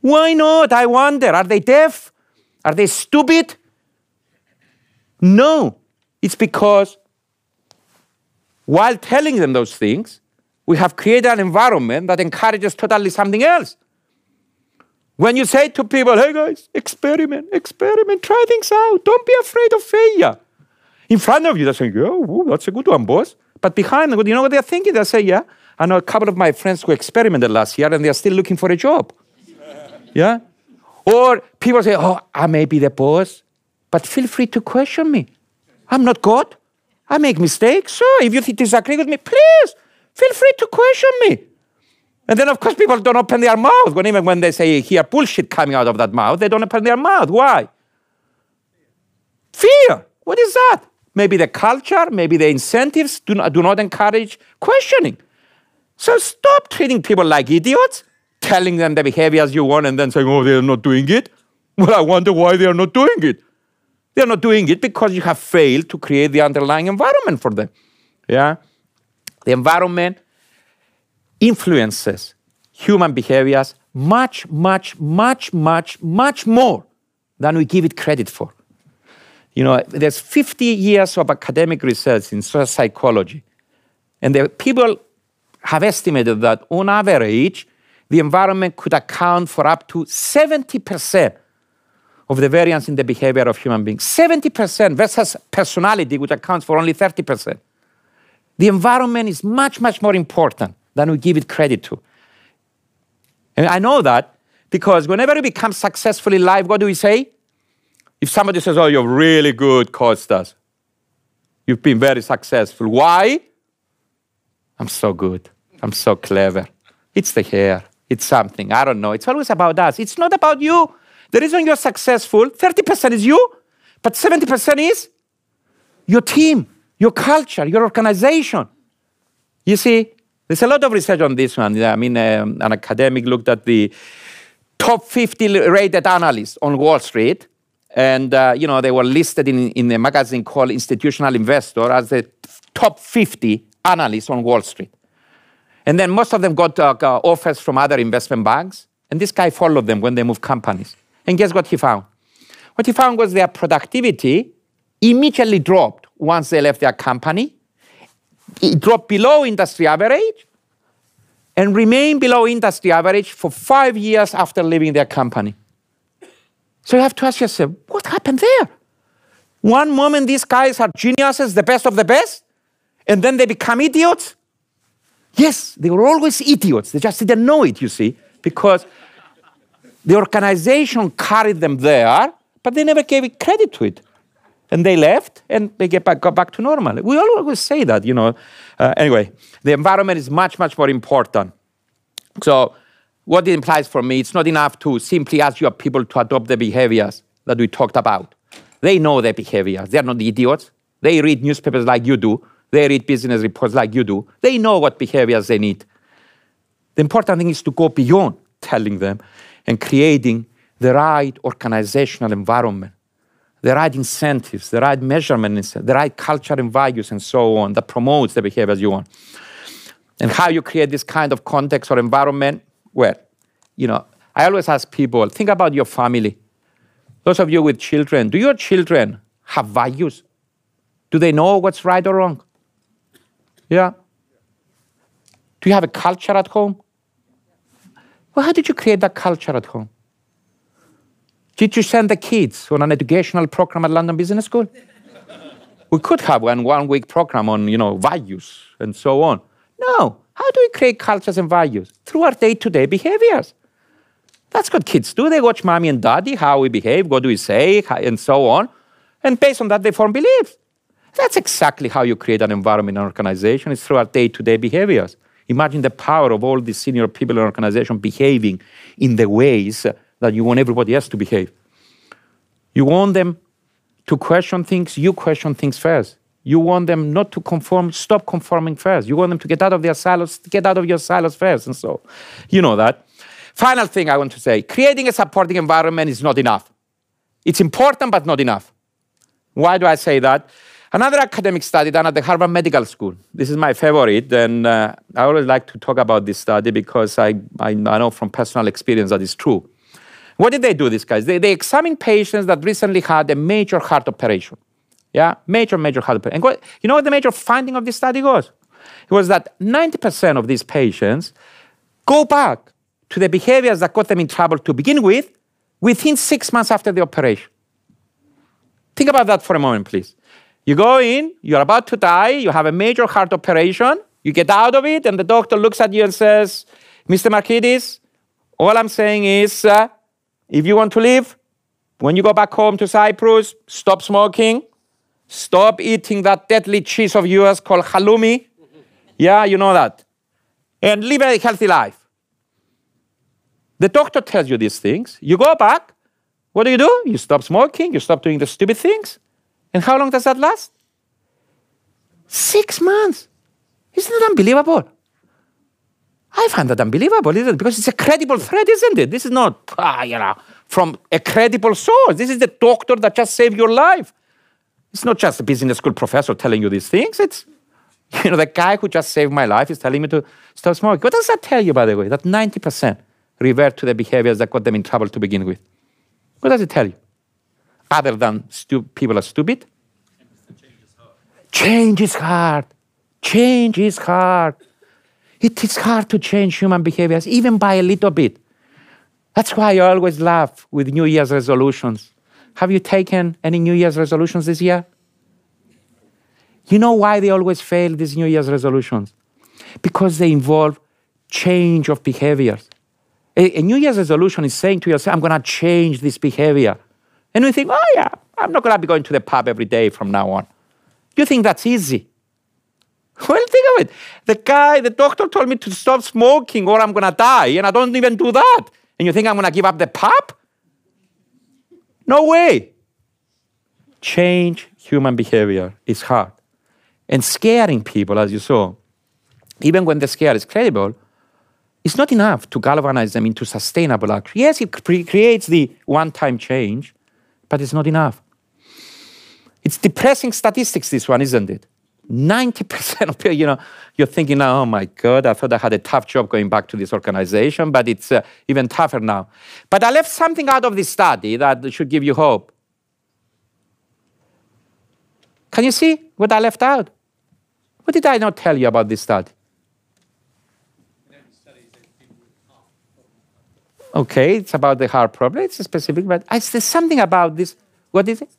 Why not? I wonder. Are they deaf? Are they stupid? No. It's because while telling them those things, we have created an environment that encourages totally something else. When you say to people, hey guys, experiment, experiment, try things out, don't be afraid of failure. In front of you, they're saying, oh, that's a good one, boss. But behind them, you know what they're thinking? They say, yeah, I know a couple of my friends who experimented last year and they're still looking for a job. yeah? Or people say, oh, I may be the boss, but feel free to question me. I'm not God. I make mistakes. So if you disagree with me, please feel free to question me. And then, of course, people don't open their mouth. When even when they say hear bullshit coming out of that mouth, they don't open their mouth. Why? Fear. What is that? Maybe the culture, maybe the incentives do not, do not encourage questioning. So stop treating people like idiots, telling them the behaviors you want, and then saying, oh, they're not doing it. Well, I wonder why they're not doing it. They're not doing it because you have failed to create the underlying environment for them. Yeah? The environment influences human behaviors much, much, much, much, much more than we give it credit for. You know, there's 50 years of academic research in social psychology, and the people have estimated that on average, the environment could account for up to 70% of the variance in the behavior of human beings. 70% versus personality, which accounts for only 30%. The environment is much, much more important than we give it credit to. And I know that because whenever we become successful in life, what do we say? If somebody says, Oh, you're really good, Costas, you've been very successful. Why? I'm so good. I'm so clever. It's the hair. It's something. I don't know. It's always about us. It's not about you. The reason you're successful, 30% is you, but 70% is your team, your culture, your organization. You see, there's a lot of research on this one. I mean, um, an academic looked at the top 50 rated analysts on Wall Street, and uh, you know they were listed in, in a magazine called Institutional Investor as the top 50 analysts on Wall Street. And then most of them got uh, offers from other investment banks, and this guy followed them when they moved companies. And guess what he found? What he found was their productivity immediately dropped once they left their company. It dropped below industry average and remained below industry average for five years after leaving their company. So you have to ask yourself, what happened there? One moment these guys are geniuses, the best of the best, and then they become idiots? Yes, they were always idiots. They just didn't know it, you see, because the organization carried them there, but they never gave credit to it. And they left and they get back, got back to normal. We always say that, you know. Uh, anyway, the environment is much, much more important. So, what it implies for me, it's not enough to simply ask your people to adopt the behaviors that we talked about. They know their behaviors. They're not idiots. They read newspapers like you do. They read business reports like you do. They know what behaviors they need. The important thing is to go beyond telling them and creating the right organizational environment, the right incentives, the right measurements, the right culture and values, and so on that promotes the behaviors you want. And how you create this kind of context or environment? Well, you know, I always ask people think about your family. Those of you with children, do your children have values? Do they know what's right or wrong? Yeah? Do you have a culture at home? Well, how did you create that culture at home? Did you send the kids on an educational program at London Business School? we could have one one week program on, you know, values and so on. No. How do we create cultures and values? Through our day-to-day behaviors. That's what kids do. They watch mommy and daddy, how we behave, what do we say, and so on. And based on that, they form beliefs. That's exactly how you create an environment in an organization. It's through our day-to-day behaviors. Imagine the power of all these senior people in an organization behaving in the ways that you want everybody else to behave. You want them to question things, you question things first. You want them not to conform, stop conforming first. You want them to get out of their silos, get out of your silos first. And so, you know that. Final thing I want to say creating a supporting environment is not enough. It's important, but not enough. Why do I say that? Another academic study done at the Harvard Medical School. This is my favorite, and uh, I always like to talk about this study because I, I, I, know from personal experience that it's true. What did they do, these guys? They, they examined patients that recently had a major heart operation. Yeah, major, major heart operation. And what, you know what the major finding of this study was? It was that 90% of these patients go back to the behaviors that got them in trouble to begin with within six months after the operation. Think about that for a moment, please. You go in, you're about to die, you have a major heart operation, you get out of it, and the doctor looks at you and says, Mr. Markides, all I'm saying is uh, if you want to live, when you go back home to Cyprus, stop smoking, stop eating that deadly cheese of yours called halloumi. yeah, you know that. And live a healthy life. The doctor tells you these things. You go back. What do you do? You stop smoking, you stop doing the stupid things, and how long does that last? Six months. Isn't that unbelievable? I find that unbelievable, isn't it? Because it's a credible threat, isn't it? This is not, ah, you know, from a credible source. This is the doctor that just saved your life. It's not just a business school professor telling you these things. It's, you know, the guy who just saved my life is telling me to stop smoking. What does that tell you, by the way? That 90% revert to the behaviors that got them in trouble to begin with. What does it tell you? other than stu- people are stupid? Change is hard. Change is hard. It is hard to change human behaviors, even by a little bit. That's why I always laugh with New Year's resolutions. Have you taken any New Year's resolutions this year? You know why they always fail, these New Year's resolutions? Because they involve change of behaviors. A, a New Year's resolution is saying to yourself, I'm going to change this behavior. And you think, oh, yeah, I'm not going to be going to the pub every day from now on. You think that's easy. Well, think of it. The guy, the doctor told me to stop smoking or I'm going to die, and I don't even do that. And you think I'm going to give up the pub? No way. Change human behavior is hard. And scaring people, as you saw, even when the scare is credible, it's not enough to galvanize them into sustainable action. Yes, it cre- creates the one time change, but it's not enough. It's depressing statistics, this one, isn't it? 90% of people, you know, you're thinking, oh my God, I thought I had a tough job going back to this organization, but it's uh, even tougher now. But I left something out of this study that should give you hope. Can you see what I left out? What did I not tell you about this study? Okay, it's about the heart problem. It's specific, but there's something about this. What is it?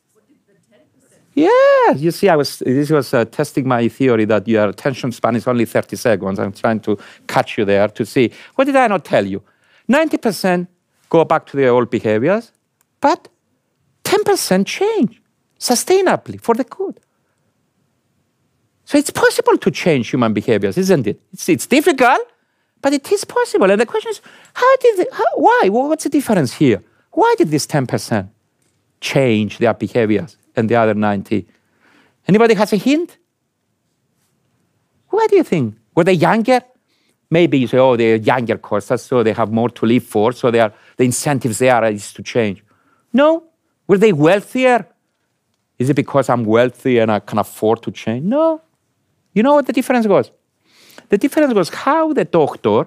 Yeah, you see, I was this was uh, testing my theory that your attention span is only 30 seconds. I'm trying to catch you there to see what did I not tell you? 90% go back to their old behaviors, but 10% change sustainably for the good. So it's possible to change human behaviors, isn't it? It's, it's difficult, but it is possible. And the question is, how did, how, why? What's the difference here? Why did this 10% change their behaviors and the other 90? Anybody has a hint? What do you think? Were they younger? Maybe you say, oh, they're younger Costas, so they have more to live for, so they are, the incentives there is to change. No. Were they wealthier? Is it because I'm wealthy and I can afford to change? No. You know what the difference was? The difference was how the doctor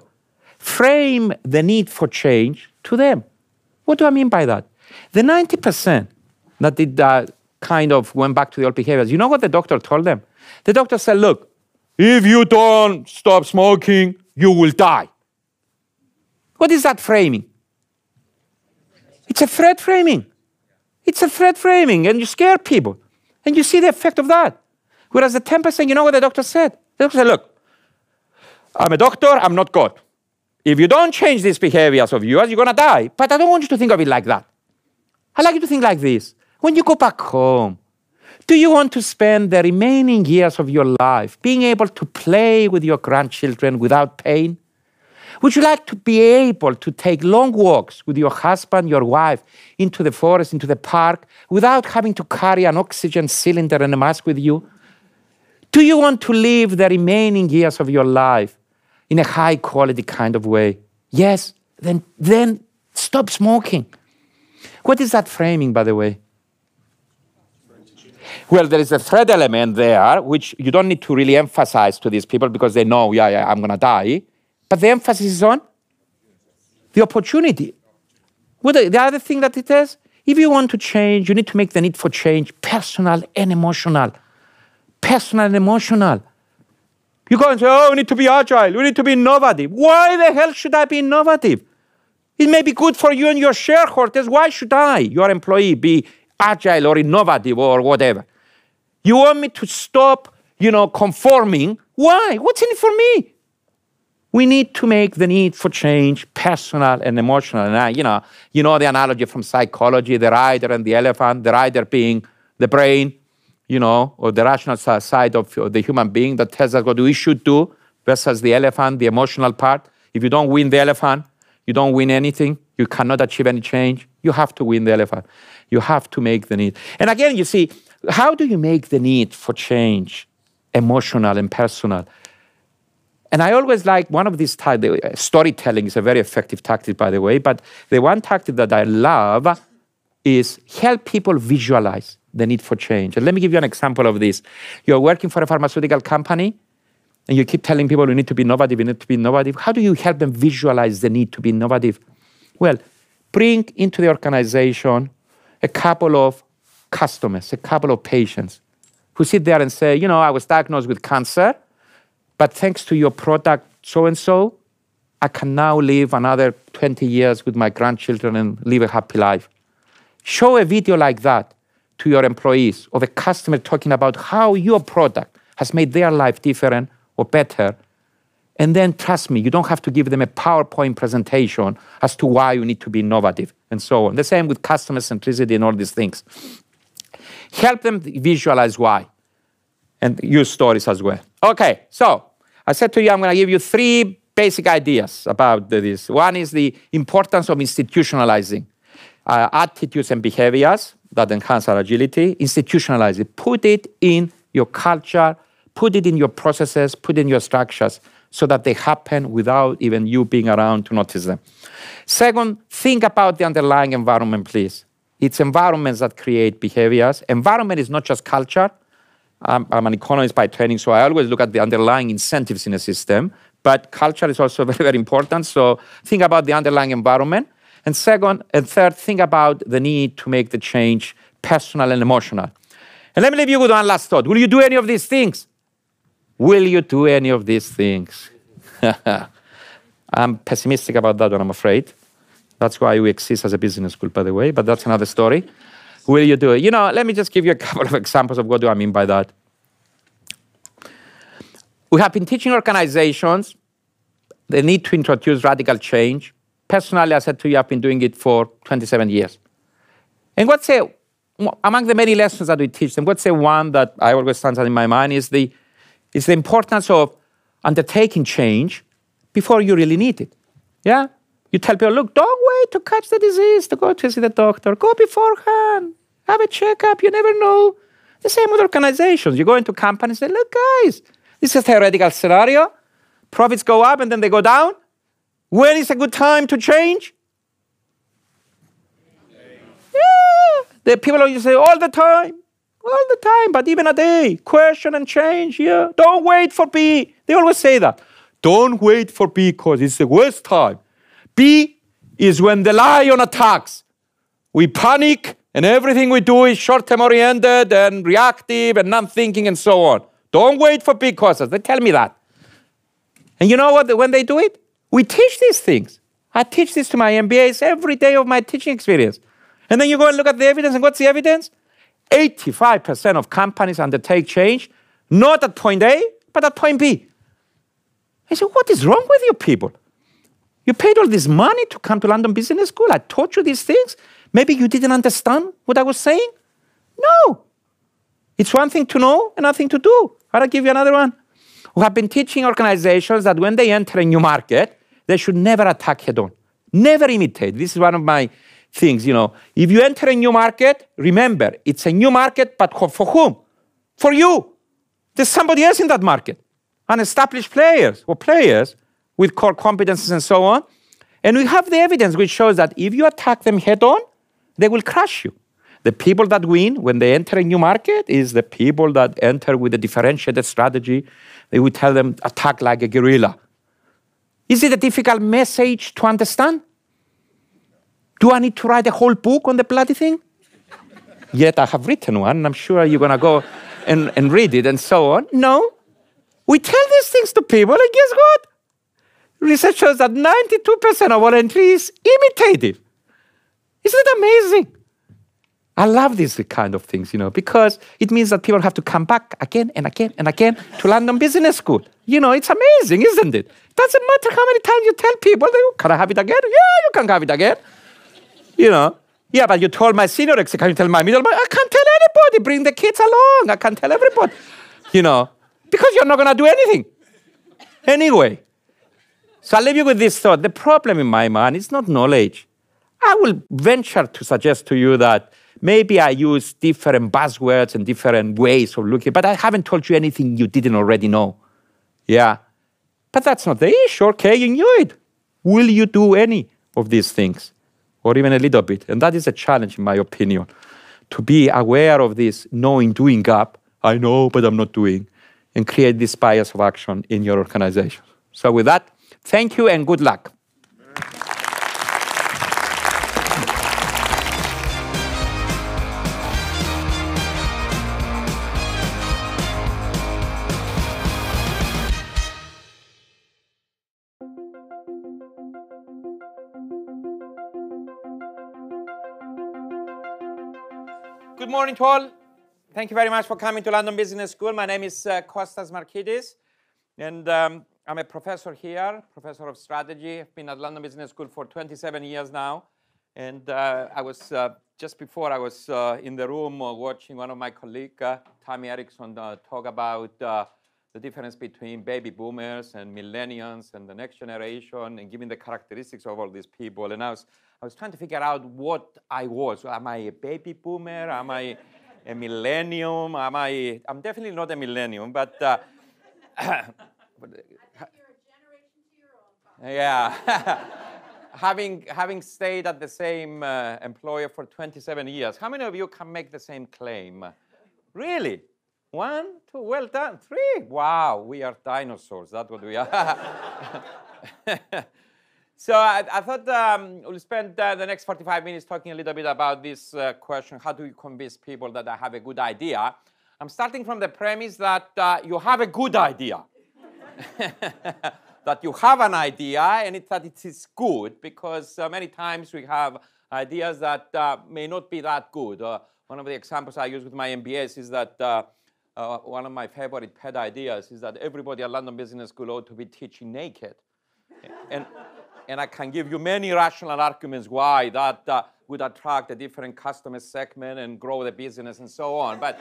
framed the need for change to them. What do I mean by that? The 90% that did that kind of went back to the old behaviors, you know what the doctor told them? The doctor said, look, if you don't stop smoking, you will die. What is that framing? It's a threat framing. It's a threat framing, and you scare people. And you see the effect of that. Whereas the 10%, you know what the doctor said? The doctor said, look, I'm a doctor, I'm not God. If you don't change these behaviors of yours, you're going to die. But I don't want you to think of it like that. I like you to think like this. When you go back home, do you want to spend the remaining years of your life being able to play with your grandchildren without pain? Would you like to be able to take long walks with your husband, your wife, into the forest, into the park, without having to carry an oxygen cylinder and a mask with you? Do you want to live the remaining years of your life in a high quality kind of way? Yes, then, then stop smoking. What is that framing, by the way? Well, there is a threat element there, which you don't need to really emphasize to these people because they know, yeah, yeah, I'm going to die. But the emphasis is on the opportunity. The, the other thing that it is, if you want to change, you need to make the need for change personal and emotional personal and emotional. You go and say, oh, we need to be agile, we need to be innovative. Why the hell should I be innovative? It may be good for you and your shareholders. Why should I, your employee, be agile or innovative or whatever? You want me to stop, you know, conforming? Why? What's in it for me? We need to make the need for change personal and emotional. And I, you know, you know the analogy from psychology: the rider and the elephant. The rider being the brain, you know, or the rational side of the human being that tells us what we should do versus the elephant, the emotional part. If you don't win the elephant, you don't win anything. You cannot achieve any change. You have to win the elephant. You have to make the need. And again, you see, how do you make the need for change emotional and personal? And I always like one of these types, uh, storytelling is a very effective tactic, by the way, but the one tactic that I love is help people visualize the need for change. And let me give you an example of this. You're working for a pharmaceutical company and you keep telling people you need to be innovative, you need to be innovative. How do you help them visualize the need to be innovative? Well, bring into the organization a couple of customers, a couple of patients who sit there and say, you know, I was diagnosed with cancer, but thanks to your product, so and so, I can now live another 20 years with my grandchildren and live a happy life. Show a video like that to your employees of a customer talking about how your product has made their life different or better. And then trust me, you don't have to give them a PowerPoint presentation as to why you need to be innovative and so on. The same with customer centricity and all these things. Help them visualize why and use stories as well. Okay, so I said to you, I'm going to give you three basic ideas about this. One is the importance of institutionalizing uh, attitudes and behaviors that enhance our agility. Institutionalize it. Put it in your culture, put it in your processes, put in your structures so that they happen without even you being around to notice them. Second, think about the underlying environment, please. It's environments that create behaviors. Environment is not just culture. I'm, I'm an economist by training, so I always look at the underlying incentives in a system. But culture is also very, very important. So think about the underlying environment. And second and third, think about the need to make the change personal and emotional. And let me leave you with one last thought. Will you do any of these things? Will you do any of these things? I'm pessimistic about that one, I'm afraid. That's why we exist as a business school, by the way, but that's another story. Will you do it? You know, let me just give you a couple of examples of what do I mean by that. We have been teaching organizations the need to introduce radical change. Personally, I said to you, I've been doing it for 27 years. And what's a, among the many lessons that we teach them, what's the one that I always stands out in my mind is the, is the importance of undertaking change before you really need it. Yeah? You tell people, look, don't wait to catch the disease to go to see the doctor. Go beforehand. Have a checkup. You never know. The same with organizations. You go into companies and say, look, guys, this is a theoretical scenario. Profits go up and then they go down. When is a good time to change? Yeah. The people you say all the time. All the time, but even a day. Question and change. Yeah. Don't wait for B. They always say that. Don't wait for B because it's the worst time. B is when the lion attacks. We panic and everything we do is short term oriented and reactive and non thinking and so on. Don't wait for big causes. They tell me that. And you know what? When they do it, we teach these things. I teach this to my MBAs every day of my teaching experience. And then you go and look at the evidence, and what's the evidence? 85% of companies undertake change, not at point A, but at point B. I said, What is wrong with you people? You paid all this money to come to London Business School. I taught you these things. Maybe you didn't understand what I was saying. No. It's one thing to know, another thing to do. I'll give you another one. We have been teaching organizations that when they enter a new market, they should never attack head on. Never imitate. This is one of my things, you know. If you enter a new market, remember, it's a new market, but for whom? For you. There's somebody else in that market. Unestablished players or players with core competences and so on. And we have the evidence which shows that if you attack them head on, they will crush you. The people that win when they enter a new market is the people that enter with a differentiated strategy. They would tell them attack like a guerrilla. Is it a difficult message to understand? Do I need to write a whole book on the bloody thing? Yet I have written one, and I'm sure you're gonna go and, and read it and so on. No. We tell these things to people, and guess what? Research shows that 92% of our entries is imitative. Isn't it amazing? I love these kind of things, you know, because it means that people have to come back again and again and again to London Business School. You know, it's amazing, isn't it? Doesn't matter how many times you tell people, oh, they, can I have it again? Yeah, you can have it again. You know, yeah, but you told my senior exec, can you tell my middle? I can't tell anybody. Bring the kids along. I can't tell everybody. You know, because you're not going to do anything. Anyway, so I'll leave you with this thought. The problem in my mind is not knowledge. I will venture to suggest to you that maybe I use different buzzwords and different ways of looking, but I haven't told you anything you didn't already know. Yeah. But that's not the issue, okay? You knew it. Will you do any of these things? Or even a little bit? And that is a challenge, in my opinion, to be aware of this knowing doing gap. I know, but I'm not doing, and create this bias of action in your organization. So, with that, Thank you and good luck. Good morning to all. Thank you very much for coming to London Business School. My name is uh, Costas Markides, and um, I'm a professor here, professor of strategy. I've been at London Business School for 27 years now. And uh, I was, uh, just before I was uh, in the room uh, watching one of my colleagues, uh, Tammy Erickson, uh, talk about the difference between baby boomers and millennials and the next generation and giving the characteristics of all these people. And I was, I was trying to figure out what I was. Am I a baby boomer? Am I a millennium? Am I? I'm definitely not a millennium, but. Yeah. having having stayed at the same uh, employer for 27 years, how many of you can make the same claim? Really? One, two, well done. Three. Wow, we are dinosaurs. That's what we are. So I, I thought um, we'll spend uh, the next 45 minutes talking a little bit about this uh, question, how do you convince people that I have a good idea? I'm starting from the premise that uh, you have a good idea. that you have an idea and it, that it is good because uh, many times we have ideas that uh, may not be that good. Uh, one of the examples I use with my MBAs is that one of my favorite pet ideas is that everybody at London Business School ought to be teaching naked. and and I can give you many rational arguments why that uh, would attract a different customer segment and grow the business and so on. But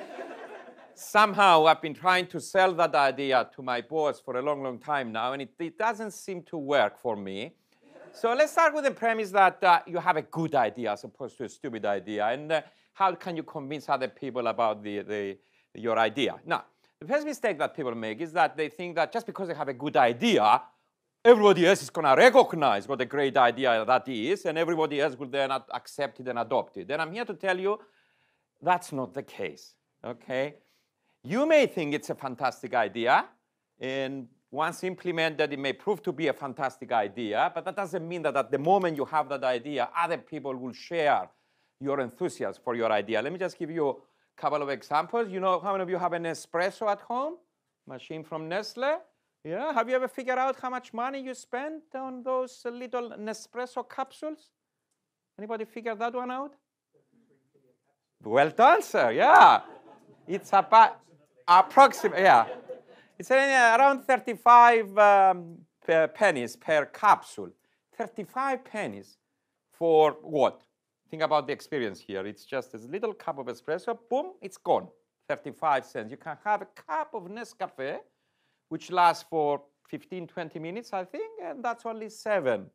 somehow I've been trying to sell that idea to my boss for a long, long time now, and it, it doesn't seem to work for me. So let's start with the premise that uh, you have a good idea as opposed to a stupid idea. And uh, how can you convince other people about the, the, your idea? Now, the first mistake that people make is that they think that just because they have a good idea, everybody else is going to recognize what a great idea that is, and everybody else will then accept it and adopt it. And I'm here to tell you that's not the case. Okay? You may think it's a fantastic idea, and once implemented, it may prove to be a fantastic idea, but that doesn't mean that at the moment you have that idea, other people will share your enthusiasm for your idea. Let me just give you a couple of examples. You know, how many of you have an espresso at home? Machine from Nestle? Yeah, have you ever figured out how much money you spent on those little Nespresso capsules? Anybody figure that one out? Well done, sir. Yeah, it's about approximate. Yeah, it's uh, around 35 um, pennies per capsule. 35 pennies for what? Think about the experience here. It's just this little cup of espresso. Boom, it's gone. 35 cents. You can have a cup of Nescafe which lasts for 15, 20 minutes, I think, and that's only seven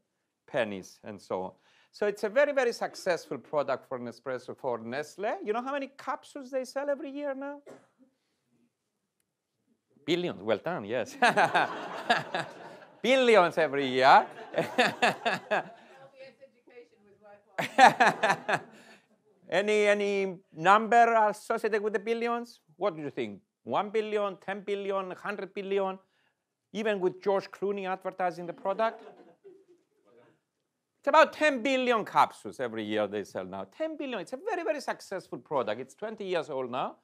pennies and so on. So it's a very, very successful product for Nespresso for Nestle. You know how many capsules they sell every year now? Billions. Well done, yes. Billions every year. any, any number associated with the billions? What do you think? 1 billion, 10 billion, 100 billion, even with George Clooney advertising the product. It's about 10 billion capsules every year they sell now. 10 billion. It's a very, very successful product. It's 20 years old now.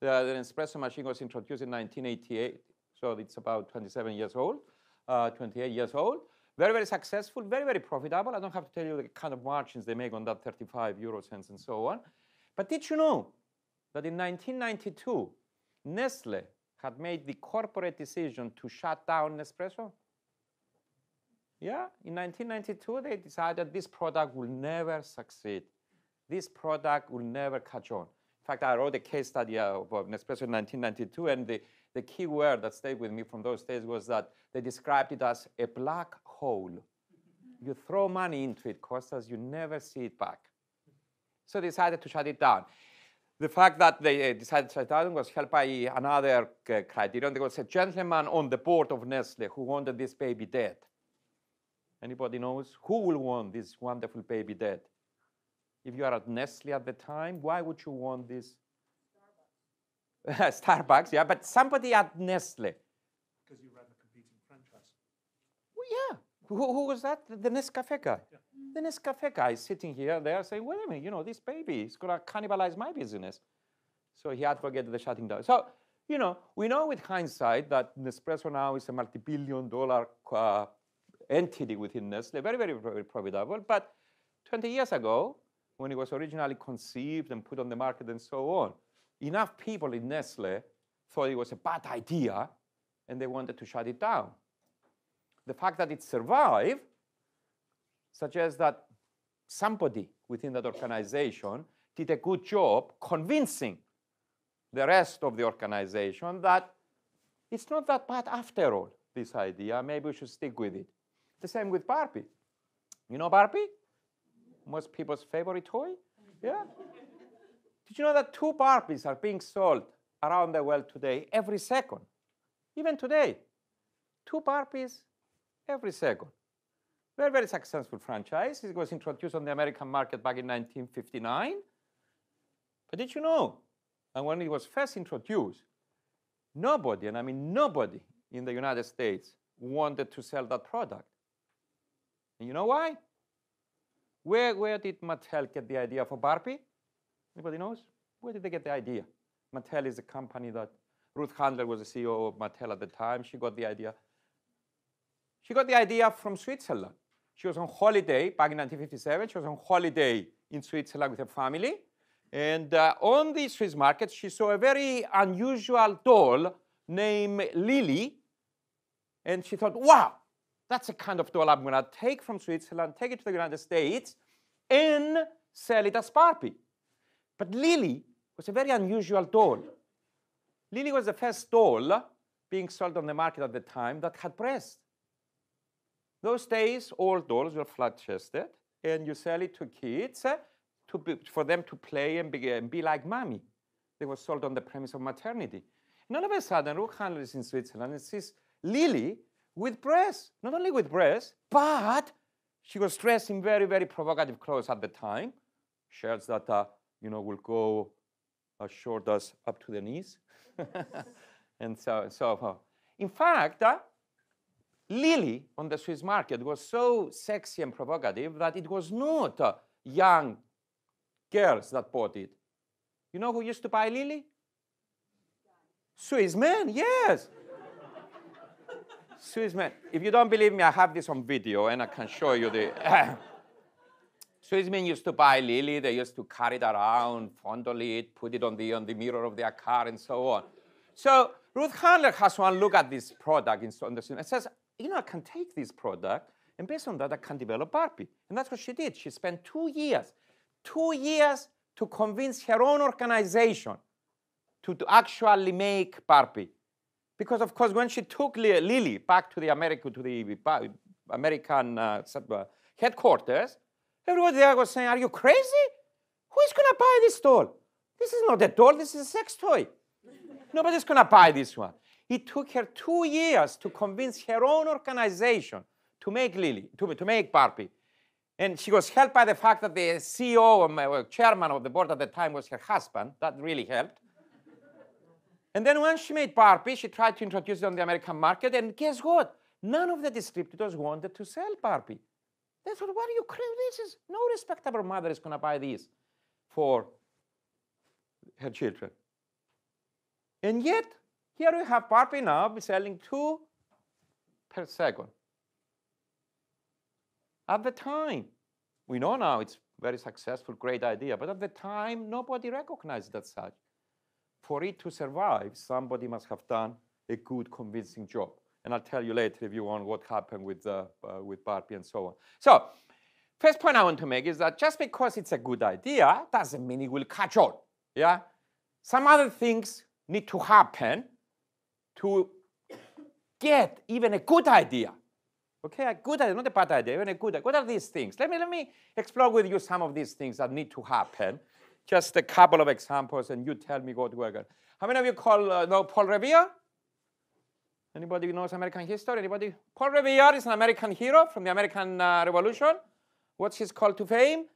The, the espresso machine was introduced in 1988, so it's about 27 years old, uh, 28 years old. Very, very successful, very, very profitable. I don't have to tell you the kind of margins they make on that 35 euro cents and so on. But did you know that in 1992, Nestle had made the corporate decision to shut down Nespresso. Yeah, in 1992, they decided this product will never succeed. This product will never catch on. In fact, I wrote a case study of Nespresso in 1992, and the, the key word that stayed with me from those days was that they described it as a black hole. You throw money into it, Costas, you never see it back. So they decided to shut it down. The fact that they uh, decided to shut it down was helped by another uh, criterion. There was a gentleman on the board of Nestle who wanted this baby dead. Anybody knows who will want this wonderful baby dead? If you are at Nestle at the time, why would you want this? Starbucks. Starbucks, yeah, but somebody at Nestle. Because you ran a competing franchise. Well, yeah. Who, who was that? The Nescafe guy. Yeah. The Nescafe guy is sitting here, there saying, wait a minute, you know, this baby is going to cannibalize my business. So he advocated the shutting down. So, you know, we know with hindsight that Nespresso now is a multi-billion dollar uh, entity within Nestle, very, very, very profitable. But 20 years ago, when it was originally conceived and put on the market and so on, enough people in Nestle thought it was a bad idea and they wanted to shut it down. The fact that it survived suggests that somebody within that organization did a good job convincing the rest of the organization that it's not that bad after all, this idea. Maybe we should stick with it. The same with Barbie. You know Barbie? Most people's favorite toy? Yeah? Did you know that two Barbies are being sold around the world today every second? Even today. Two Barbies every second. Very, very successful franchise. It was introduced on the American market back in 1959. But did you know? And when it was first introduced, nobody, and I mean nobody in the United States wanted to sell that product. And you know why? Where, where did Mattel get the idea for Barbie? Anybody knows? Where did they get the idea? Mattel is a company that Ruth Handler was the CEO of Mattel at the time. She got the idea. She got the idea from Switzerland. She was on holiday back in 1957. She was on holiday in Switzerland with her family. And uh, on the Swiss market, she saw a very unusual doll named Lilli. And she thought, wow, that's a kind of doll I'm going to take from Switzerland, take it to the United States, and sell it as Barbie. But Lilli was a very unusual doll. Lilli was the first doll being sold on the market at the time that had breasts. Those days, all dolls were flat-chested, and you sell it to kids uh, to be, for them to play and be, and be like mommy. They were sold on the premise of maternity. And all of a sudden, Ruth Handler is in Switzerland and sees Lilli with breasts. Not only with breasts, but she was dressed in very, very provocative clothes at the time. Shirts that, uh, you know, will go as short as up to the knees. and so, so forth. In fact, uh, Lilli on the Swiss market was so sexy and provocative that it was not uh, young girls that bought it. You know who used to buy Lilli? Swiss men, yes. Swiss men. If you don't believe me, I have this on video and I can show you the. Swiss men used to buy Lilli. They used to carry it around, fondle it, put it on the, on the mirror of their car, and so on. So Ruth Handler has one look at this product in, on the and says, you know, I can take this product, and based on that, I can develop Barbie. And that's what she did. She spent two years, two years to convince her own organization to, to actually make Barbie. Because, of course, when she took Lilli back to the America, to the American uh, uh, headquarters, everybody there was saying, Are you crazy? Who is going to buy this doll? This is not a doll, this is a sex toy. Nobody's going to buy this one. It took her two years to convince her own organization to make Lilli, to, to make Barbie. And she was helped by the fact that the CEO or chairman of the board at the time was her husband. That really helped. And then when she made Barbie, she tried to introduce it on the American market. And guess what? None of the distributors wanted to sell Barbie. They thought, what are you crazy? This is no respectable mother is going to buy this for her children. And yet, here we have Barbie now selling two per second. At the time, we know now it's very successful, great idea, but at the time, nobody recognized that such. For it to survive, somebody must have done a good, convincing job. And I'll tell you later if you want what happened with, uh, uh, with Barbie and so on. So, first point I want to make is that just because it's a good idea doesn't mean it will catch on. Yeah? Some other things need to happen to get even a good idea. Okay, a good idea, not a bad idea, even a good idea. What are these things? Let me, let me explore with you some of these things that need to happen. Just a couple of examples, and you tell me what going. How many of you call, uh, know Paul Revere? Anybody knows American history? Anybody? Paul Revere is an American hero from the American uh, Revolution. What's his call to fame?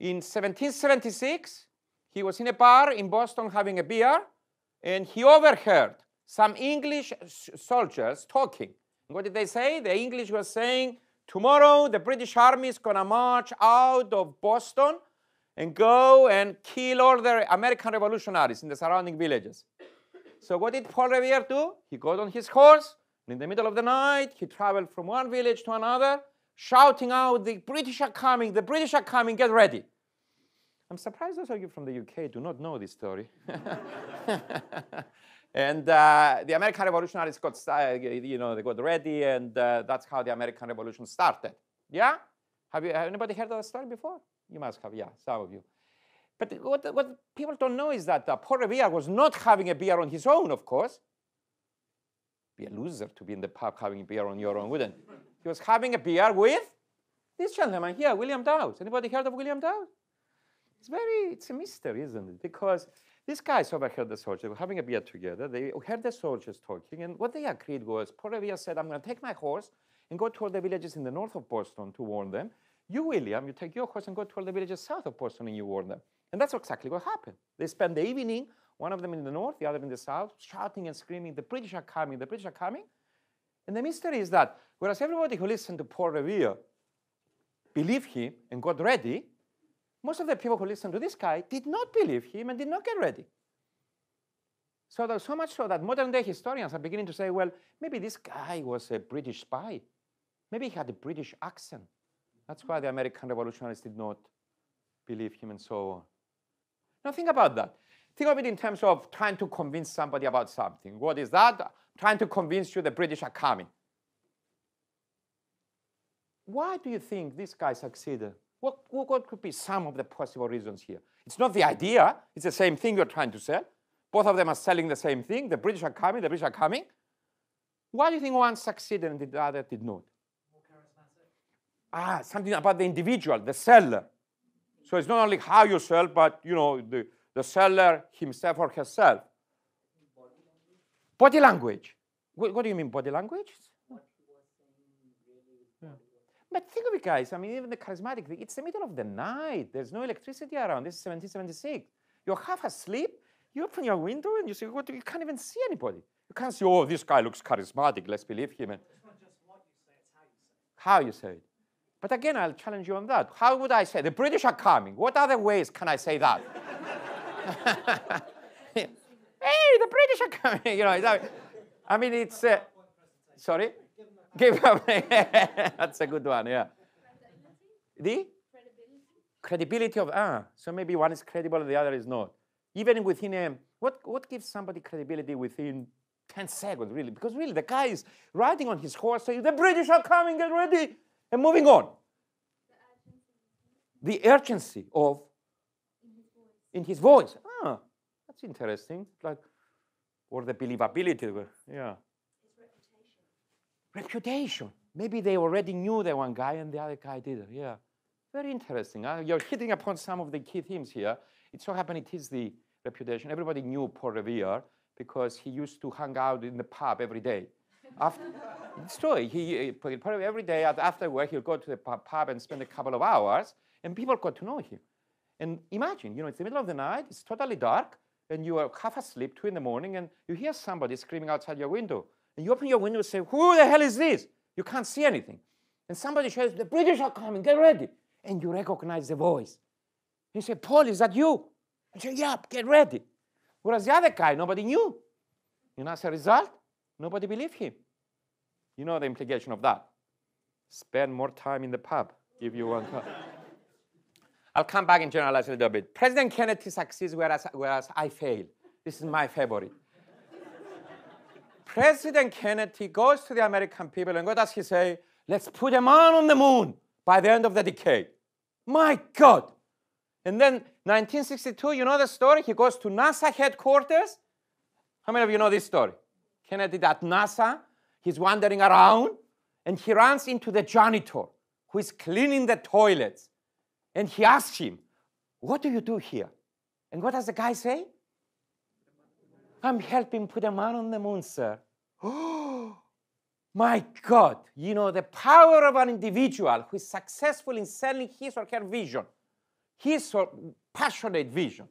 In 1776, he was in a bar in Boston having a beer, and he overheard some English soldiers talking. What did they say? The English were saying, tomorrow the British army is going to march out of Boston and go and kill all the American revolutionaries in the surrounding villages. So what did Paul Revere do? He got on his horse, and in the middle of the night, he traveled from one village to another, shouting out, the British are coming, the British are coming, get ready. I'm surprised those of you from the UK do not know this story. and uh, the American revolutionaries got, you know, they got ready, and uh, that's how the American Revolution started. Yeah? Have you have anybody heard of that story before? You must have, yeah, some of you. But what, what people don't know is that uh, Paul Revere was not having a beer on his own, of course. Be a loser to be in the pub having a beer on your own, wouldn't? He was having a beer with this gentleman here, William Dowd. Anybody heard of William Dowd? It's very, it's a mystery, isn't it? Because these guys overheard the soldiers, they were having a beer together. They heard the soldiers talking, and what they agreed was, Paul Revere said, I'm going to take my horse and go to all the villages in the north of Boston to warn them. You, William, you take your horse and go to all the villages south of Boston and you warn them. And that's exactly what happened. They spent the evening, one of them in the north, the other in the south, shouting and screaming, the British are coming, the British are coming. And the mystery is that whereas everybody who listened to Paul Revere believed him and got ready, most of the people who listened to this guy did not believe him and did not get ready. So there's so much so that modern day historians are beginning to say, well, maybe this guy was a British spy. Maybe he had a British accent. That's why the American revolutionaries did not believe him and so on. Now think about that. Think of it in terms of trying to convince somebody about something. What is that? Trying to convince you the British are coming. Why do you think this guy succeeded? What, what could be some of the possible reasons here? It's not the idea. It's the same thing you're trying to sell. Both of them are selling the same thing. The British are coming. The British are coming. Why do you think one succeeded and the other did not? Ah, something about the individual, the seller. So it's not only how you sell, but you know the, the seller himself or herself. Body language. Body What, what do you mean body language? But think of it, guys. I mean, even the charismatic it's the middle of the night. There's no electricity around. This is 1776. You're half asleep. You open your window and you say, what? You can't even see anybody. You can't see, oh, this guy looks charismatic. Let's believe him. And It's not just what you say, it's how you say it. how you say it. But again, I'll challenge you on that. How would I say? The British are coming. What other ways can I say that? hey, the British are coming. You know, I mean, it's. Uh, sorry? Give up. That's a good one, yeah. The credibility of ah, so maybe one is credible and the other is not. Even within a what what gives somebody credibility within 10 seconds, really? Because really the guy is riding on his horse saying, the British are coming, get ready, and moving on. The urgency of in his voice. Ah, that's interesting. Like or the believability. Yeah reputation. Maybe they already knew the one guy and the other guy didn't. Yeah. Very interesting. Huh? You're hitting upon some of the key themes here. It so happened it is the reputation. Everybody knew Paul Revere because he used to hang out in the pub every day. After, it's true. He, probably every day after work he'll go to the pub and spend a couple of hours, and people got to know him. And imagine, you know, it's the middle of the night, it's totally dark, and you are half asleep, two in the morning, and you hear somebody screaming outside your window. And you open your window and say, Who the hell is this? You can't see anything. And somebody says, The British are coming, get ready. And you recognize the voice. You say, Paul, is that you? You say, Yeah, get ready. Whereas the other guy, nobody knew. And as a result, nobody believed him. You know the implication of that. Spend more time in the pub if you want to. I'll come back and generalize a little bit. President Kennedy succeeds, whereas, whereas I fail. This is my favorite. President Kennedy goes to the American people and what does he say? Let's put a man on the moon by the end of the decade. My God. And then 1962, you know the story? He goes to NASA headquarters. How many of you know this story? Kennedy at NASA, he's wandering around and he runs into the janitor who is cleaning the toilets. And he asks him, What do you do here? And what does the guy say? I'm helping put a man on the moon, sir. Oh, my God. You know, the power of an individual who is successful in selling his or her vision, his or passionate vision.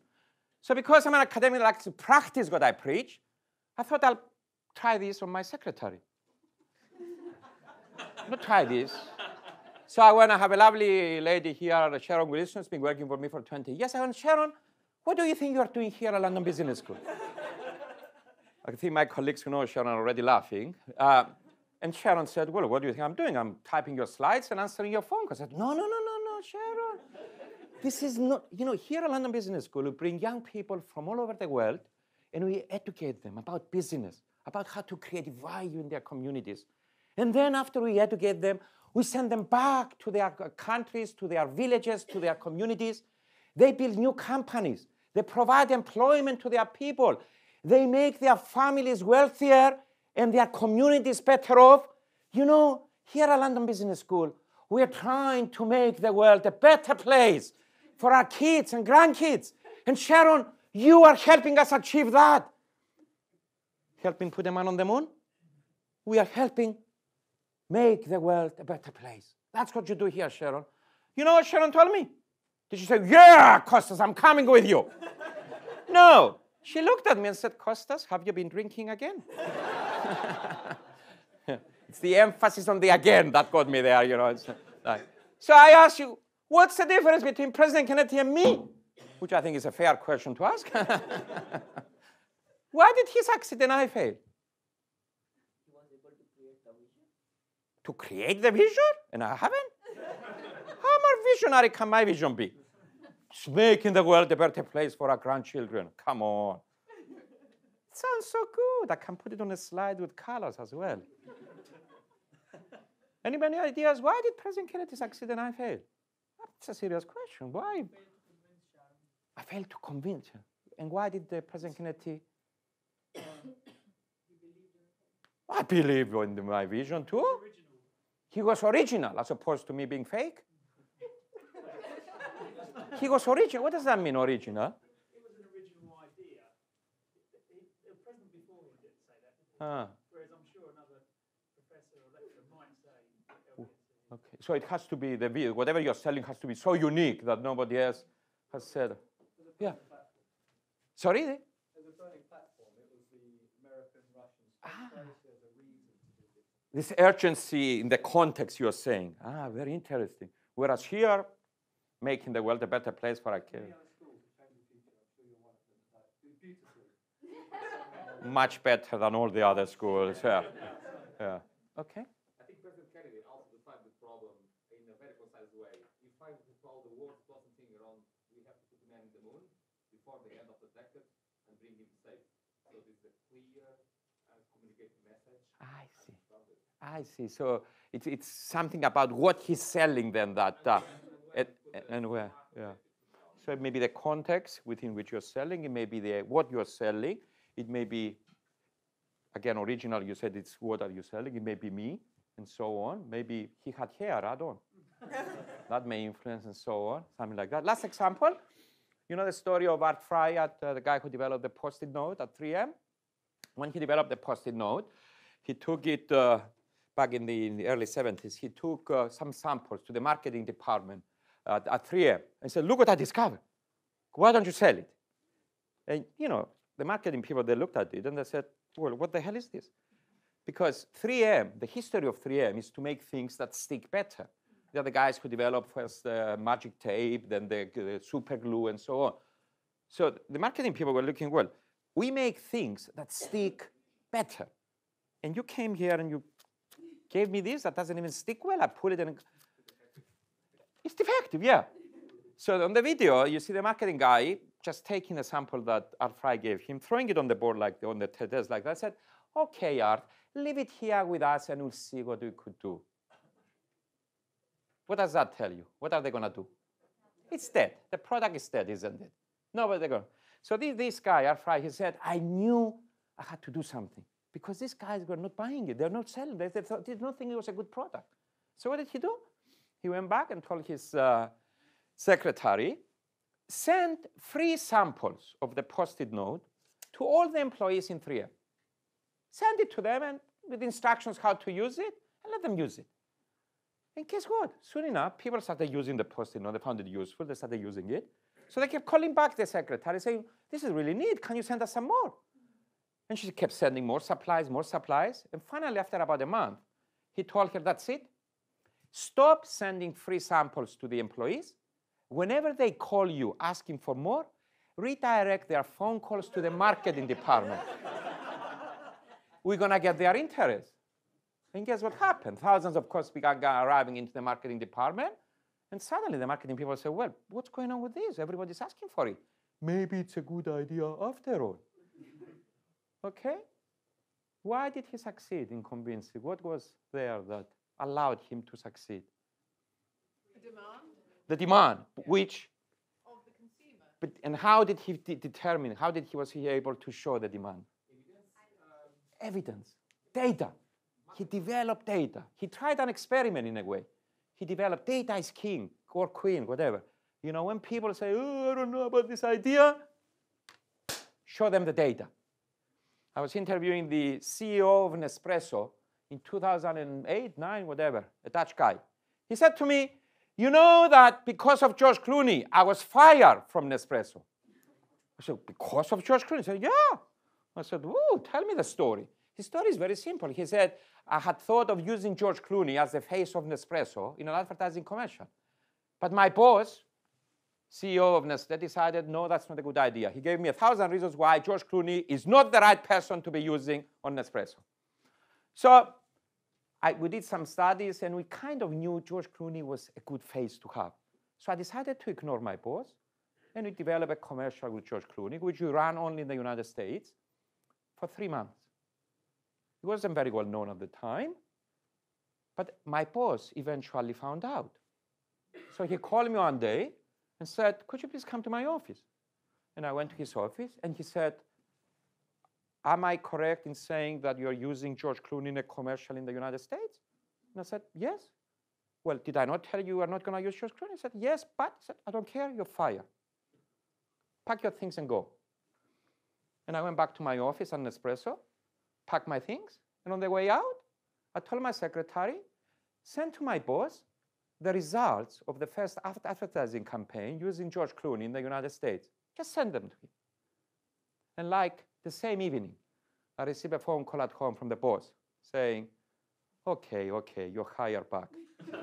So, because I'm an academic that likes to practice what I preach, I thought I'll try this on my secretary. Not try this. So I went, I have a lovely lady here, Sharon Wilson, has been working for me for 20 years. I went, Sharon, what do you think you are doing here at London Business School? I think my colleagues who know Sharon are already laughing. Uh, and Sharon said, Well, what do you think I'm doing? I'm typing your slides and answering your phone calls. I said, No, no, no, no, no, Sharon. This is not, you know, here at London Business School, we bring young people from all over the world and we educate them about business, about how to create value in their communities. And then after we educate them, we send them back to their countries, to their villages, to their communities. They build new companies. They provide employment to their people. They make their families wealthier and their communities better off. You know, here at London Business School, we are trying to make the world a better place for our kids and grandkids. And Sharon, you are helping us achieve that. Helping put a man on the moon? We are helping make the world a better place. That's what you do here, Sharon. You know what Sharon told me? Did she say, Yeah, Costas, I'm coming with you? no. She looked at me and said, Costas, have you been drinking again? it's the emphasis on the again that got me there, you know. So I asked you, what's the difference between President Kennedy and me? Which I think is a fair question to ask. Why did he succeed and I fail? To create the vision? And I haven't? How more visionary can my vision be? It's making the world a better place for our grandchildren. Come on. It sounds so good. I can put it on a slide with colors as well. Anybody ideas? Why did President Kennedy succeed and I failed? That's a serious question. Why? I failed to convince him. And why did the President Kennedy? I believe in my vision too. He was original as opposed to me being fake. he was original. What does that mean, original? It was an original idea. The president before him didn't say that. Ah, Whereas I'm sure another professor or lecturer might say, okay. So it has to be the vi- whatever you're selling has to be so unique that nobody else has said. Yeah. Sorry. As a burning platform, it was the American, Russian space race. There's a reason to do this. Urgency in the context you're saying. Ah, very interesting. Whereas here, making the world a better place for our kids. Much better than all the other schools. Yeah. yeah. Okay. I think President Kennedy also defined the problem in a very concise way. He tried to solve the world's thing around we have to put man in the moon before the end of the decade and bring him safe. So this is a clear and communicated message. I see. I see. So it's, it's something about what he's selling then that, uh, and, and where, yeah. So it may be the context within which you're selling, it may be the, what you're selling, it may be, again, original, you said it's what are you selling, it may be me, and so on. Maybe he had hair, I don't. that may influence and so on, something like that. Last example, you know the story of Art Fry, at, uh, the guy who developed the post-it note at 3M? When he developed the post-it note, he took it uh, back in the, in the early 70s. He took uh, some samples to the marketing department at, at 3M and said, look what I discovered. Why don't you sell it? And, you know, the marketing people, they looked at it and they said, well, what the hell is this? Because 3M, the history of 3M is to make things that stick better. They're the guys who developed first the magic tape, then the, the super glue, and so on. So the marketing people were looking, well, we make things that stick better. And you came here and you gave me this that doesn't even stick well. I put it in. It's defective, yeah. So on the video, you see the marketing guy just taking a sample that Art Fry gave him, throwing it on the board like on the desk like that. I said, "Okay, Art, leave it here with us, and we'll see what we could do." What does that tell you? What are they gonna do? It's dead. The product is dead, isn't it? Nobody going. To. So this, this guy, Art Fry, he said, I knew I had to do something because these guys were not buying it. They're not selling. They, thought, did not think it was a good product. So what did he do? He went back and told his uh, secretary, send free samples of the post-it note to all the employees in 3M. Send it to them and with instructions how to use it and let them use it. And guess what? Soon enough, people started using the post-it note. They found it useful. They started using it. So they kept calling back the secretary saying, this is really neat. Can you send us some more? And she kept sending more supplies, more supplies. And finally, after about a month, he told her, that's it. Stop sending free samples to the employees. Whenever they call you asking for more, redirect their phone calls to the marketing department. We're going to get their interest. And guess what happened? Thousands of calls began arriving into the marketing department. And suddenly the marketing people say, well, what's going on with this? Everybody's asking for it. Maybe it's a good idea after all. Okay? Why did he succeed in convincing? What was there that allowed him to succeed? The demand The demand, which, of the consumer. but, and how did he de- determine, how did he, was he able to show the demand? Evidence, data. He developed data. He tried an experiment in a way. He developed data is king or queen, whatever. You know, when people say, oh, I don't know about this idea, show them the data. I was interviewing the CEO of Nespresso in 2008, 9, whatever, a Dutch guy. He said to me, You know that because of George Clooney, I was fired from Nespresso. I said, Because of George Clooney? He said, Yeah. I said, Ooh, tell me the story. His story is very simple. He said, I had thought of using George Clooney as the face of Nespresso in an advertising commercial. But my boss, CEO of Nestle, decided, no, that's not a good idea. He gave me a thousand reasons why George Clooney is not the right person to be using on Nespresso. So I, we did some studies and we kind of knew George Clooney was a good face to have. So I decided to ignore my boss and we developed a commercial with George Clooney, which we ran only in the United States for three months. He wasn't very well known at the time, but my boss eventually found out. So he called me one day and said, Could you please come to my office? And I went to his office and he said, Am I correct in saying that you're using George Clooney in a commercial in the United States? And I said, Yes. Well, did I not tell you you are not going to use George Clooney? He said, Yes, but I said, I don't care, you're fired. Pack your things and go. And I went back to my office on Nespresso, packed my things, and on the way out, I told my secretary, send to my boss the results of the first ad- advertising campaign using George Clooney in the United States. Just send them to me. And like the same evening, I received a phone call at home from the boss saying, okay, okay, you're hired back.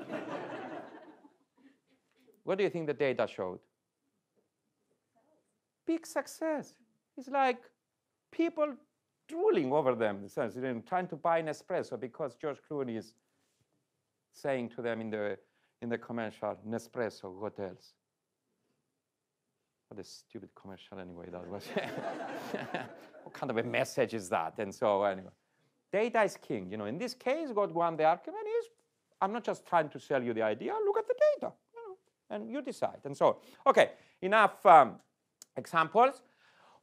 what do you think the data showed? Big success. It's like people drooling over them, trying to buy an espresso because George Clooney is saying to them in the in the commercial, Nespresso, what else? What a stupid commercial anyway that was. what kind of a message is that? And so anyway, data is king. You know, in this case, God won the argument is, I'm not just trying to sell you the idea, look at the data, you know, and you decide. And so, okay, enough um, examples.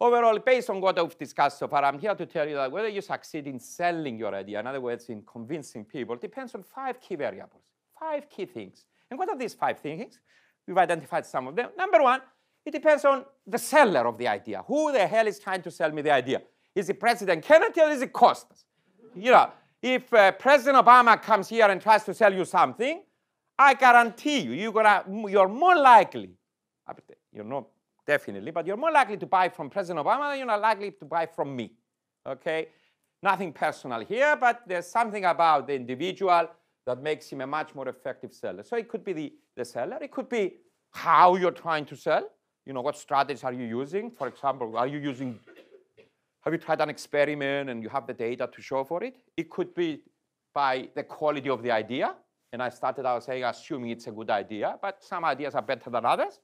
Overall, based on what I've discussed so far, I'm here to tell you that whether you succeed in selling your idea, in other words, in convincing people, depends on five key variables, five key things. And what are these five things? We've identified some of them. Number one, it depends on the seller of the idea. Who the hell is trying to sell me the idea? Is it President Kennedy or is it Costas? You know, if uh, President Obama comes here and tries to sell you something, I guarantee you, you're, gonna, you're more likely, you're not definitely, but you're more likely to buy from President Obama than you're not likely to buy from me. Okay? Nothing personal here, but there's something about the individual that makes him a much more effective seller. So it could be the, the seller, it could be how you're trying to sell. You know, what strategies are you using? For example, are you using, have you tried an experiment and you have the data to show for it? It could be by the quality of the idea. And I started out saying, assuming it's a good idea, but some ideas are better than others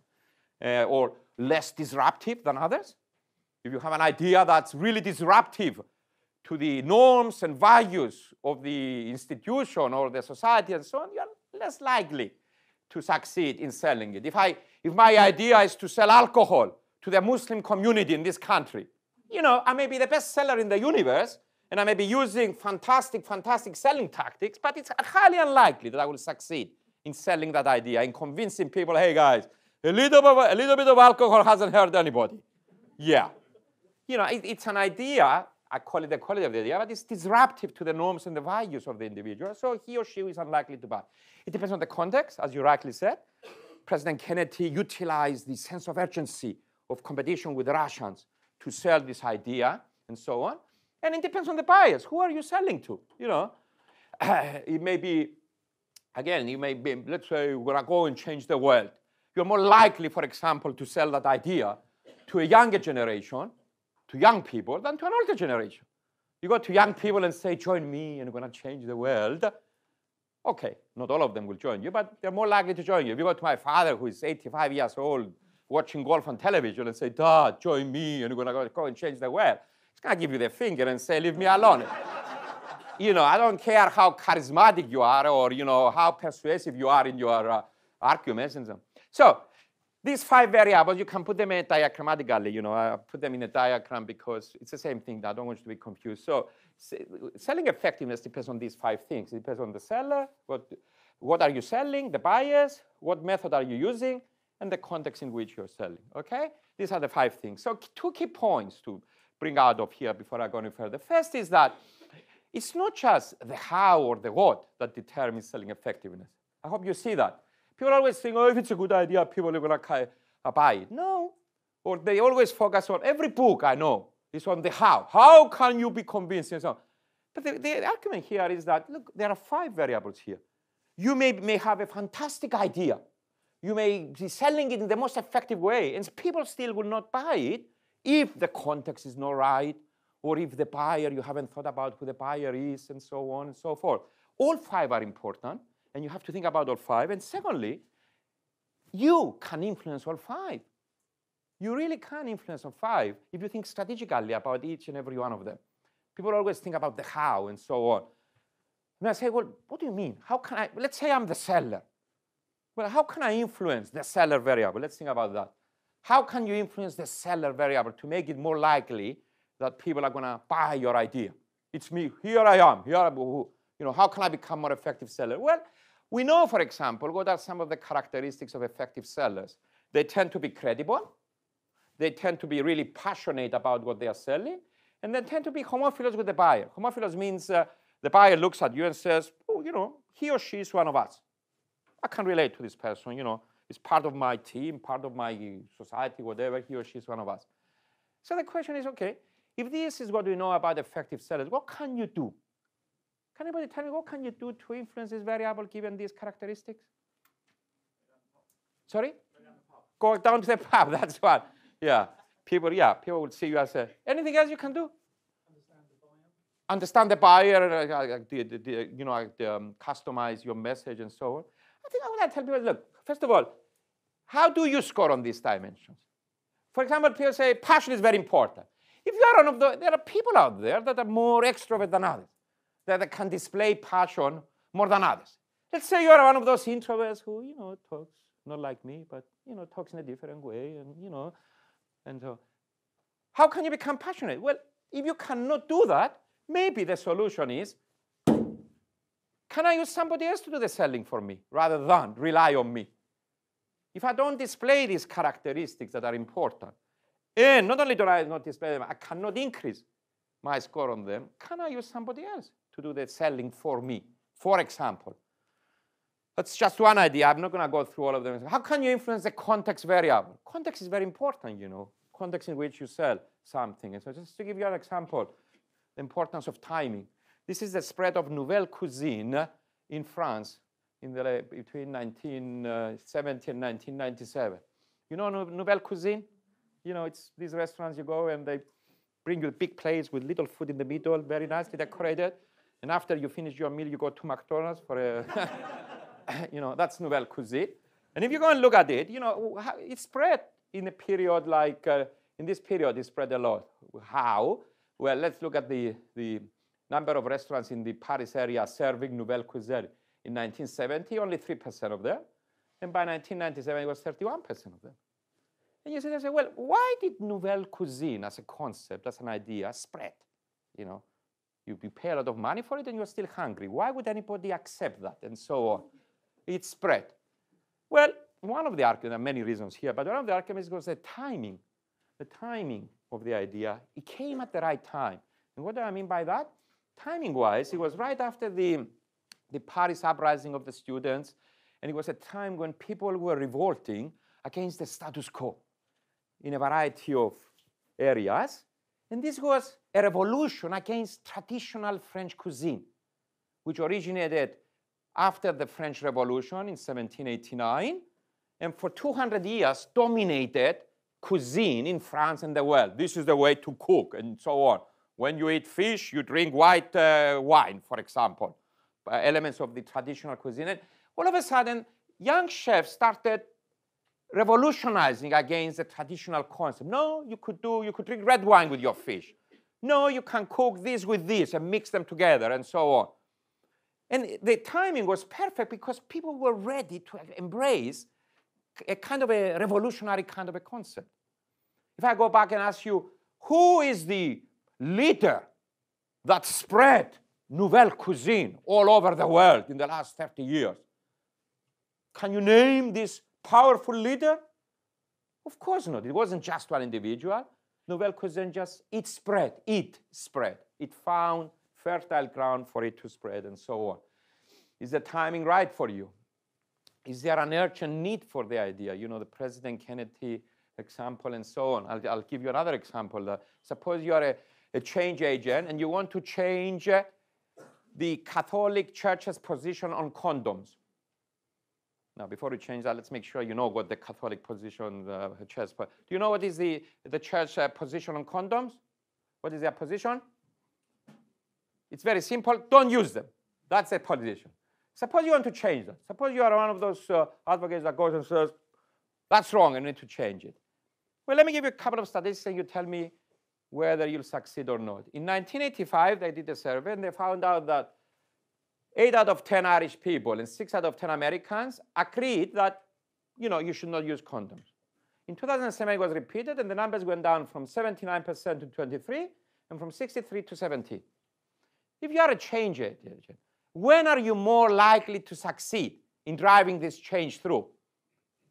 uh, or less disruptive than others. If you have an idea that's really disruptive to the norms and values of the institution or the society and so on, you're less likely to succeed in selling it. If, I, if my idea is to sell alcohol to the Muslim community in this country, you know, I may be the best seller in the universe, and I may be using fantastic, fantastic selling tactics, but it's highly unlikely that I will succeed in selling that idea, in convincing people, hey guys, a little, bit of, a little bit of alcohol hasn't hurt anybody. Yeah. You know, it, it's an idea, I call it the quality of the idea, but it's disruptive to the norms and the values of the individual, so he or she is unlikely to buy. It depends on the context, as you rightly said. President Kennedy utilized the sense of urgency of competition with the Russians to sell this idea and so on. And it depends on the buyers. Who are you selling to? You know, it may be, again, you may be, let's say we're gonna go and change the world. You're more likely, for example, to sell that idea to a younger generation, to young people, than to an older generation. You go to young people and say, join me and we're gonna change the world. Okay, not all of them will join you, but they're more likely to join you. If you go to my father, who is 85 years old, watching golf on television, and say, Dad, join me, and you're going to go and change the world, he's going to give you the finger and say, Leave me alone. you know, I don't care how charismatic you are or, you know, how persuasive you are in your uh, arguments and so on. So these five variables, you can put them in diagrammatically, you know, I put them in a diagram because it's the same thing. I don't want you to be confused. So selling effectiveness depends on these five things. It depends on the seller, what, what are you selling, the buyers, what method are you using, and the context in which you're selling, okay? These are the five things. So two key points to bring out of here before I go any further. First is that it's not just the how or the what that determines selling effectiveness. I hope you see that. People always think, oh, if it's a good idea, people are going to uh, buy it. No. Or they always focus on every book I know is on the how. How can you be convinced and so on. But the, the argument here is that, look, there are five variables here. You may, may have a fantastic idea. You may be selling it in the most effective way, and people still will not buy it if the context is not right, or if the buyer, you haven't thought about who the buyer is, and so on and so forth. All five are important, and you have to think about all five. And secondly, you can influence all five. You really can influence all five if you think strategically about each and every one of them. People always think about the how and so on. And I say, well, what do you mean? How can I, let's say I'm the seller. Well, how can I influence the seller variable? Let's think about that. How can you influence the seller variable to make it more likely that people are going to buy your idea? It's me. Here I am. Here I am. You know, how can I become more effective seller? Well, we know, for example, what are some of the characteristics of effective sellers. They tend to be credible. They tend to be really passionate about what they are selling. And they tend to be homophilous with the buyer. Homophilous means uh, the buyer looks at you and says, oh, you know, he or she is one of us. I can relate to this person, you know, it's part of my team, part of my society, whatever, he or she is one of us. So the question is, okay, if this is what we know about effective sellers, what can you do? Can anybody tell me what can you do to influence this variable given these characteristics? Sorry? Go down to the pub, that's what. Yeah. People, yeah, people will see you as a, anything else you can do? Understand the buyer, uh, the, the, you know, um, customize your message and so on. I think I want to tell people, look, first of all, how do you score on these dimensions? For example, people say passion is very important. If you are one of the, there are people out there that are more extrovert than others, that can display passion more than others. Let's say you are one of those introverts who, you know, talks not like me, but you know, talks in a different way, and you know, and so how can you become passionate? Well, if you cannot do that, maybe the solution is can I use somebody else to do the selling for me rather than rely on me? If I don't display these characteristics that are important, and not only do I not display them, I cannot increase my score on them, can I use somebody else to do the selling for me? For example, that's just one idea. I'm not going to go through all of them. How can you influence the context variable? Context is very important, you know, context in which you sell something. And so just to give you an example, the importance of timing. This is the spread of nouvelle cuisine in France in the, between 1970 and 1997. You know nouvelle cuisine? You know, it's these restaurants you go and they bring you a big plates with little food in the middle, very nicely decorated. And after you finish your meal, you go to McDonald's for a, you know, that's nouvelle cuisine. And if you go and look at it, you know, it spread in a period like, uh, in this period, it spread a lot. How? Well, let's look at the, the number of restaurants in the Paris area serving nouvelle cuisine. In 1970, only 3% of them. And by 1997, it was 31% of them. And you say, well, why did nouvelle cuisine as a concept, as an idea, spread? You know, you, you pay a lot of money for it and you're still hungry. Why would anybody accept that? And so on. It spread. Well, one of the arguments, there are many reasons here, but one of the arguments was the timing. The timing of the idea, it came at the right time. And what do I mean by that? Timing-wise, it was right after the, the Paris uprising of the students, and it was a time when people were revolting against the status quo in a variety of areas. And this was a revolution against traditional French cuisine, which originated after the French Revolution in 1789, and for 200 years dominated cuisine in France and the world. This is the way to cook, and so on. When you eat fish, you drink white uh, wine, for example. uh, elements of the traditional cuisine. And all of a sudden, young chefs started revolutionizing against the traditional concept. No, you could do, you could drink red wine with your fish. No, you can cook this with this and mix them together and so on. And the timing was perfect because people were ready to embrace a kind of a revolutionary kind of a concept. If I go back and ask you, who is the leader that spread nouvelle cuisine all over the world in the last 30 years? Can you name this powerful leader? Of course not. It wasn't just one individual. Nouvelle cuisine just, it spread, it spread. It found fertile ground for it to spread and so on. Is the timing right for you? Is there an urgent need for the idea? You know, the President Kennedy example and so on. I'll, I'll give you another example. Uh, suppose you are a, a, change agent and you want to change uh, the Catholic Church's position on condoms. Now, before we change that, let's make sure you know what the Catholic position, uh, church. Do you know what is the, the church uh, position on condoms? What is their position? It's very simple. Don't use them. That's their position. Suppose you want to change that. Suppose you are one of those uh, advocates that goes and says, that's wrong, I need to change it. Well, let me give you a couple of statistics and you tell me whether you'll succeed or not. In 1985, they did a survey and they found out that 8 out of 10 Irish people and 6 out of 10 Americans agreed that, you know, you should not use condoms. In 2007, it was repeated, and the numbers went down from 79% to 23, and from 63 to 17. If you are a change agent, when are you more likely to succeed in driving this change through?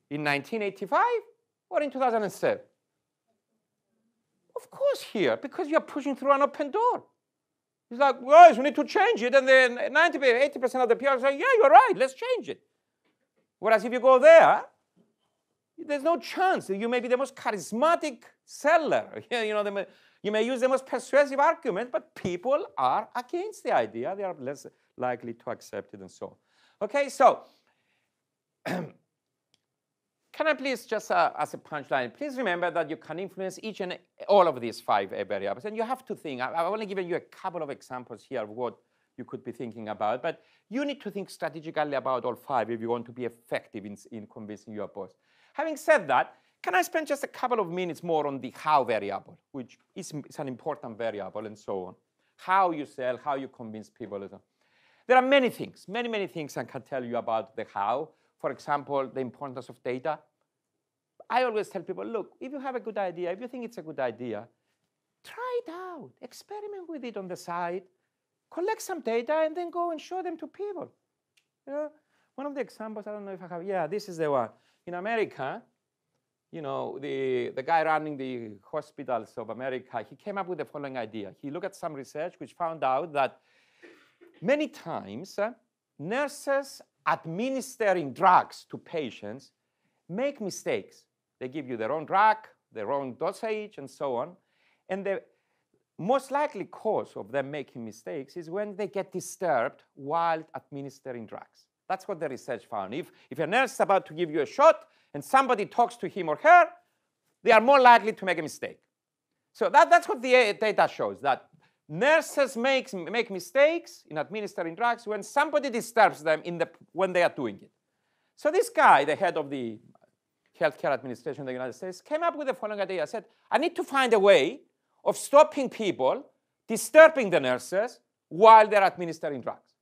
In 1985 or in 2007? Of course here, because you're pushing through an open door. It's like, guys, we need to change it. And then 90, 80% of the people say, yeah, you're right, let's change it. Whereas if you go there, there's no chance. You may be the most charismatic seller. you know, the, you may use the most persuasive argument, but people are against the idea. They are less likely to accept it and so on. Okay, so can I please just uh, as a punchline, please remember that you can influence each and all of these five variables. And you have to think, I, I've only given you a couple of examples here of what you could be thinking about, but you need to think strategically about all five if you want to be effective in, in convincing your boss. Having said that, can I spend just a couple of minutes more on the how variable, which is, is an important variable and so on. How you sell, how you convince people. There are many things, many, many things I can tell you about the how. For example, the importance of data. I always tell people, look, if you have a good idea, if you think it's a good idea, try it out, experiment with it on the side, collect some data, and then go and show them to people. You know, one of the examples, I don't know if I have, yeah, this is the one. In America, you know, the, the guy running the hospitals of America, he came up with the following idea. He looked at some research which found out that Many times, uh, nurses administering drugs to patients make mistakes. They give you their own drug, their own dosage, and so on. And the most likely cause of them making mistakes is when they get disturbed while administering drugs. That's what the research found. If, if a nurse is about to give you a shot and somebody talks to him or her, they are more likely to make a mistake. So that, that's what the data shows, that Nurses make, make mistakes in administering drugs when somebody disturbs them in the, when they are doing it. So this guy, the head of the healthcare administration in the United States, came up with the following idea. I said, I need to find a way of stopping people disturbing the nurses while they're administering drugs.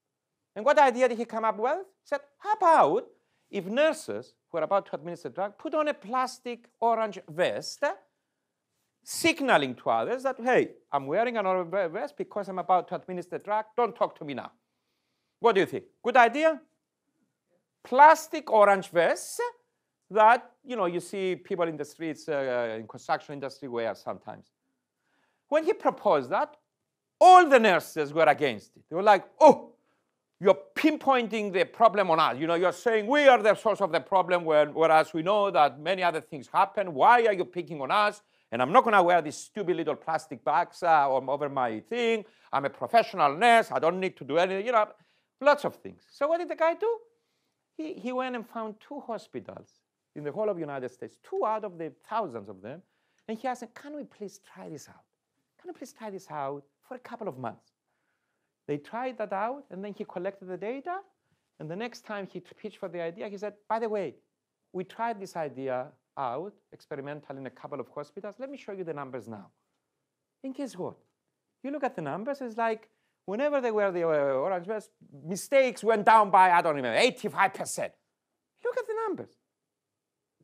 And what idea did he come up with? He said, how about if nurses who are about to administer drug put on a plastic orange vest signaling to others that, hey, I'm wearing an orange vest because I'm about to administer drug. Don't talk to me now. What do you think? Good idea? Plastic orange vests that you know you see people in the streets uh, in construction industry wear sometimes. When he proposed that, all the nurses were against it. They were like, "Oh, you're pinpointing the problem on us. You know, you're saying we are the source of the problem, whereas we know that many other things happen. Why are you picking on us? And I'm not going to wear these stupid little plastic bags uh, over my thing. I'm a professional nurse. I don't need to do anything, you know, lots of things. So what did the guy do? He, he went and found two hospitals in the whole of the United States, two out of the thousands of them. And he asked can we please try this out? Can we please try this out for a couple of months? They tried that out, and then he collected the data. And the next time he pitched for the idea, he said, by the way, we tried this idea out experimentally in a couple of hospitals. Let me show you the numbers now. And guess what? You look at the numbers, it's like whenever they were the uh, orange vest, mistakes went down by, I don't remember, 85%. Look at the numbers.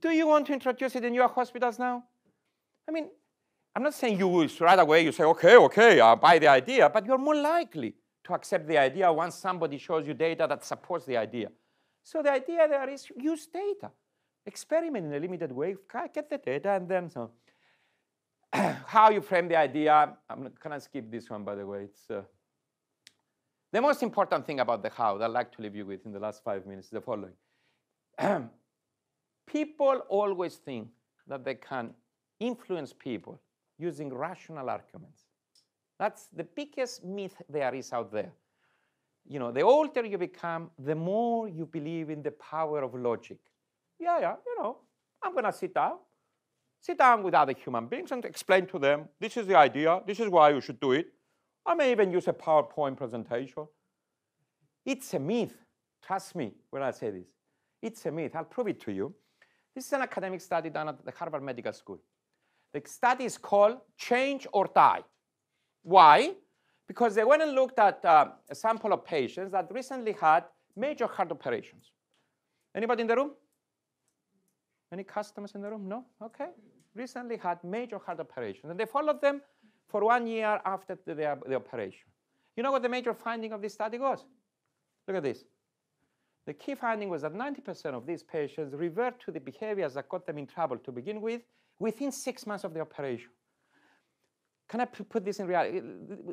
Do you want to introduce it in your hospitals now? I mean, I'm not saying you will right away, you say, okay, okay, I'll buy the idea, but you're more likely to accept the idea once somebody shows you data that supports the idea. So the idea there is use data. Experiment in a limited way, get the data, and then so. How you frame the idea, I'm to skip this one, by the way. It's uh, the most important thing about the how that I'd like to leave you with in the last five minutes is the following. people always think that they can influence people using rational arguments. That's the biggest myth there is out there. You know, the older you become, the more you believe in the power of logic. Yeah, yeah, you know, I'm going to sit down, sit down with other human beings and explain to them, this is the idea, this is why you should do it. I may even use a PowerPoint presentation. It's a myth. Trust me when I say this. It's a myth. I'll prove it to you. This is an academic study done at the Harvard Medical School. The study is called Change or Die. Why? Because they went and looked at uh, a sample of patients that recently had major heart operations. Anybody in the room? Any customers in the room? No? Okay. Recently had major heart operations. And they followed them for one year after the, the, the operation. You know what the major finding of this study was? Look at this. The key finding was that 90% of these patients revert to the behaviors that got them in trouble to begin with within six months of the operation. Can I put this in reality?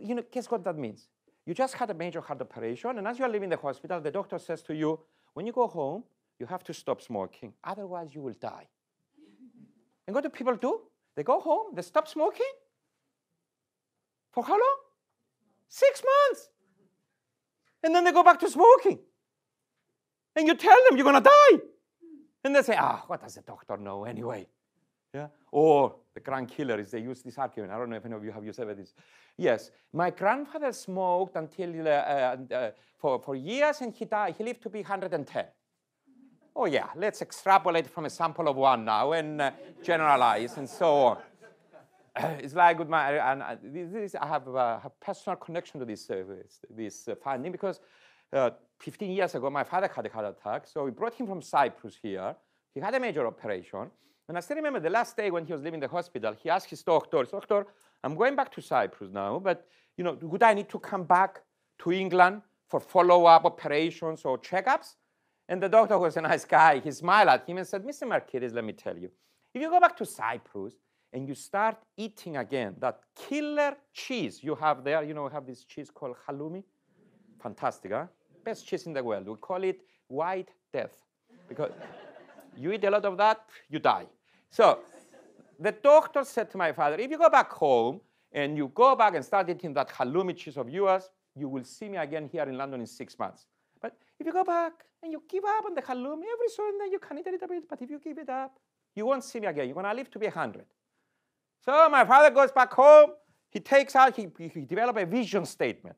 You know, guess what that means? You just had a major heart operation, and as you are leaving the hospital, the doctor says to you, when you go home, you have to stop smoking, otherwise you will die. and what do people do? They go home, they stop smoking. For how long? Six months. And then they go back to smoking. And you tell them you're going to die. And they say, ah, what does the doctor know anyway? Yeah? Or the grand killer is they use this argument. I don't know if any of you have used this. Yes, my grandfather smoked until uh, uh, uh, for, for years and he died. He lived to be 110. Oh yeah, let's extrapolate from a sample of one now and uh, generalize and so on. it's like with my, and uh, this, I have a personal connection to this, uh, this finding because 15 years ago, my father had a heart attack. So we brought him from Cyprus here. He had a major operation. And I still remember the last day when he was leaving the hospital, he asked his doctor, Doctor, I'm going back to Cyprus now, but you know, would I need to come back to England for follow-up operations or checkups? And the doctor was a nice guy. He smiled at him and said, Mr. Markides, let me tell you, if you go back to Cyprus and you start eating again that killer cheese you have there, you know, have this cheese called halloumi. Fantastic, huh? Best cheese in the world. We call it white death because you eat a lot of that, you die. So the doctor said to my father, if you go back home and you go back and start eating that halloumi cheese of yours, you will see me again here in London in six months. But if you go back and you give up on the halloumi, every so and then you can eat a little bit, but if you give it up, you won't see me again. You're gonna live to be 100. So my father goes back home, he takes out, he, he developed a vision statement.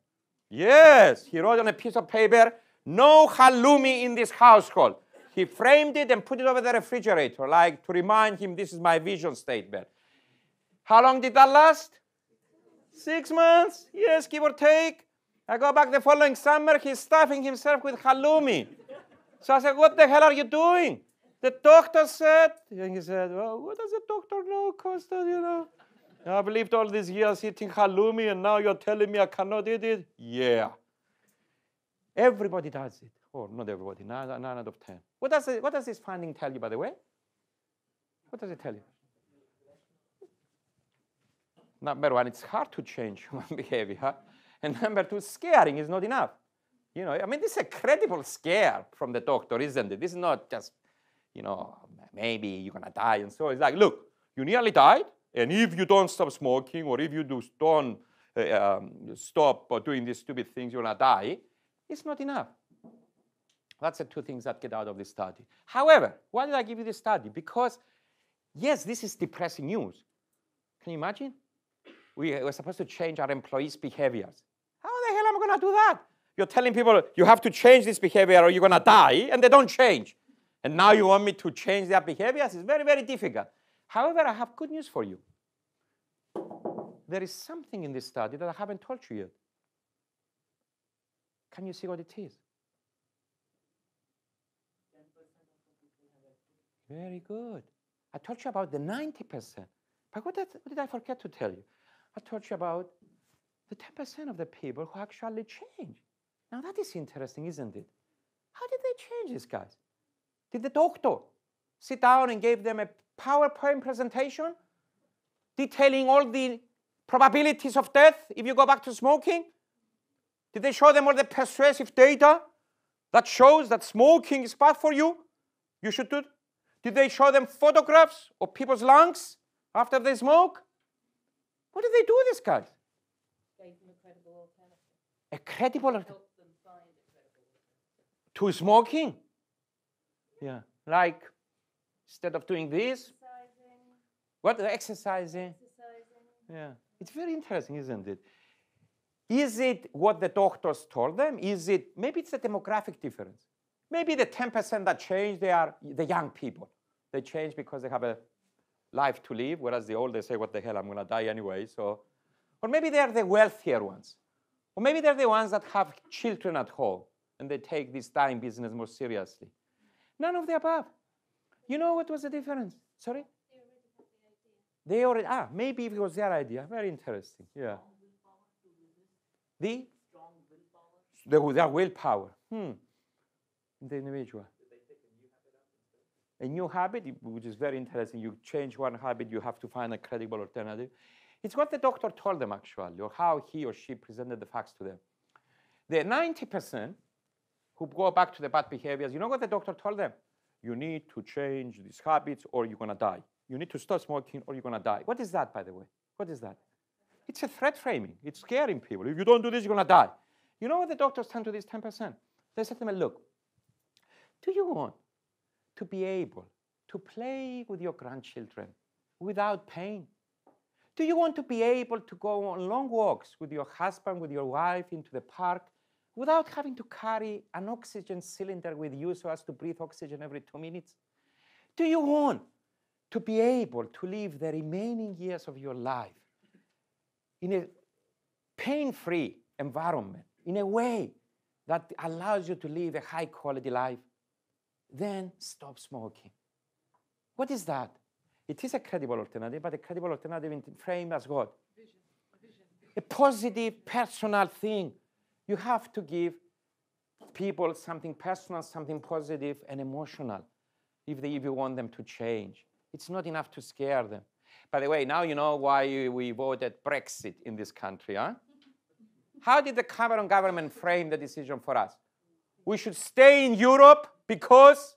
Yes, he wrote on a piece of paper, no halloumi in this household. He framed it and put it over the refrigerator, like to remind him this is my vision statement. How long did that last? Six months? Yes, give or take. I go back the following summer, he's stuffing himself with halloumi. So I said, What the hell are you doing? The doctor said, and he said, Well, what does the doctor know, Costa? You know, I believed all these years eating halloumi, and now you're telling me I cannot eat it? Yeah. Everybody does it. Or not everybody, nine, nine out of 10. What does, it, what does this finding tell you, by the way? What does it tell you? Number one, it's hard to change human behavior. And number two, scaring is not enough. You know, I mean, this is a credible scare from the doctor, isn't it? This is not just, you know, maybe you're gonna die and so. It's like, look, you nearly died, and if you don't stop smoking, or if you do, don't uh, um, stop doing these stupid things, you're gonna die. It's not enough. That's the two things that get out of this study. However, why did I give you this study? Because, yes, this is depressing news. Can you imagine? We were supposed to change our employees' behaviors. How the hell am I going to do that? You're telling people you have to change this behavior or you're going to die, and they don't change. And now you want me to change their behaviors? It's very, very difficult. However, I have good news for you. There is something in this study that I haven't told you yet. Can you see what it is? Very good. I told you about the 90%. But what did, what did I forget to tell you? I told you about the 10% of the people who actually change. Now that is interesting, isn't it? How did they change these guys? Did the doctor sit down and gave them a PowerPoint presentation detailing all the probabilities of death if you go back to smoking? Did they show them all the persuasive data that shows that smoking is bad for you? You should do. it. Did they show them photographs of people's lungs after they smoke? What did they do, these guys? Gave them a credible alternative. A credible Help them find a credible alternative. to smoking. Yeah, like instead of doing this, Exercising, what exercising? exercising. Yeah, it's very interesting, isn't it? Is it what the doctors told them? Is it maybe it's a demographic difference? Maybe the 10% that change, they are the young people. They change because they have a life to live, whereas the old they say, "What the hell? I'm going to die anyway." So, or maybe they are the wealthier ones, or maybe they're the ones that have children at home and they take this dying business more seriously. None of the above. You know what was the difference? Sorry. They already ah maybe it was their idea. Very interesting. Yeah. The the their willpower. Hmm. The individual. A new habit, which is very interesting. You change one habit, you have to find a credible alternative. It's what the doctor told them actually, or how he or she presented the facts to them. The 90% who go back to the bad behaviors, you know what the doctor told them? You need to change these habits or you're gonna die. You need to stop smoking or you're gonna die. What is that, by the way? What is that? It's a threat framing. It's scaring people. If you don't do this, you're gonna die. You know what the doctors tend to this 10%? They said to me, look, do you want to be able to play with your grandchildren without pain? Do you want to be able to go on long walks with your husband, with your wife into the park without having to carry an oxygen cylinder with you so as to breathe oxygen every two minutes? Do you want to be able to live the remaining years of your life in a pain free environment, in a way that allows you to live a high quality life? Then stop smoking. What is that? It is a credible alternative, but a credible alternative in frame as what? A positive personal thing. You have to give people something personal, something positive and emotional if, they, if you want them to change. It's not enough to scare them. By the way, now you know why we voted Brexit in this country, huh? How did the Cameron government frame the decision for us? We should stay in Europe because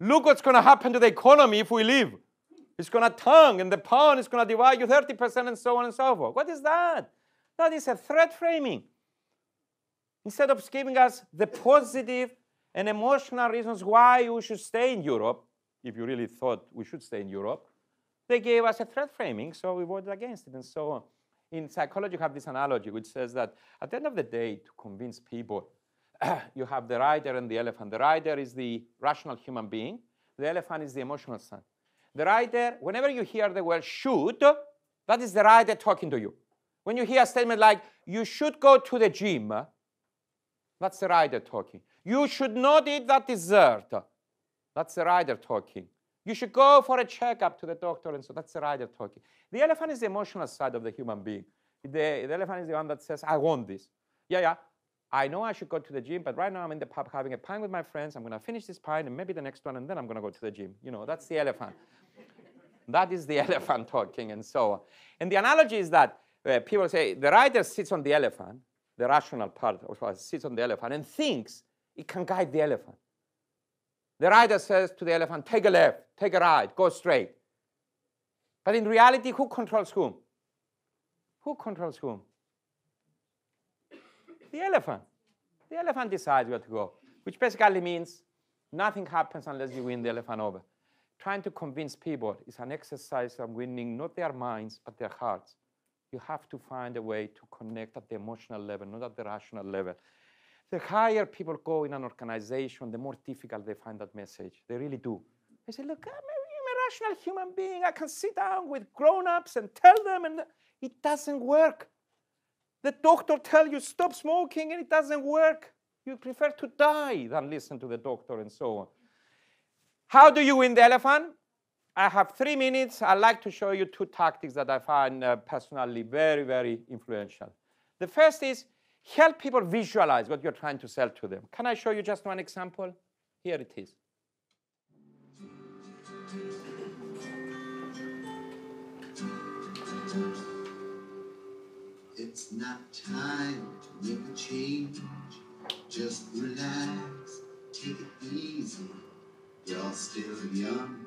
look what's going to happen to the economy if we leave. It's going to turn, and the pound is going to divide you 30% and so on and so forth. What is that? That is a threat framing. Instead of giving us the positive and emotional reasons why we should stay in Europe, if you really thought we should stay in Europe, they gave us a threat framing, so we voted against it and so on. In psychology, you have this analogy which says that at the end of the day, to convince people, you have the rider and the elephant. The rider is the rational human being, the elephant is the emotional son. The rider, whenever you hear the word should, that is the rider talking to you. When you hear a statement like, you should go to the gym, that's the rider talking. You should not eat that dessert. That's the rider talking. You should go for a checkup to the doctor, and so that's the rider talking. The elephant is the emotional side of the human being. The, the elephant is the one that says, I want this. Yeah, yeah. I know I should go to the gym, but right now I'm in the pub having a pint with my friends. I'm going to finish this pint and maybe the next one, and then I'm going to go to the gym. You know, that's the elephant. that is the elephant talking, and so on. And the analogy is that uh, people say the rider sits on the elephant, the rational part of us sits on the elephant and thinks it can guide the elephant. The rider says to the elephant, take a left, take a right, go straight. But in reality, who controls whom? Who controls whom? The elephant. The elephant decides where to go, which basically means nothing happens unless you win the elephant over. Trying to convince people is an exercise of winning not their minds, but their hearts. You have to find a way to connect at the emotional level, not at the rational level. The higher people go in an organization, the more difficult they find that message. They really do. They say, look, I'm a, I'm a rational human being. I can sit down with grown-ups and tell them, and it doesn't work. The doctor tell you stop smoking, and it doesn't work. You prefer to die than listen to the doctor and so on. How do you win the elephant? I have three minutes. I'd like to show you two tactics that I find uh, personally very, very influential. The first is help people visualize what you're trying to sell to them. Can I show you just one example? Here it is. It's not time to make a change. Just relax, take it easy. You're still young,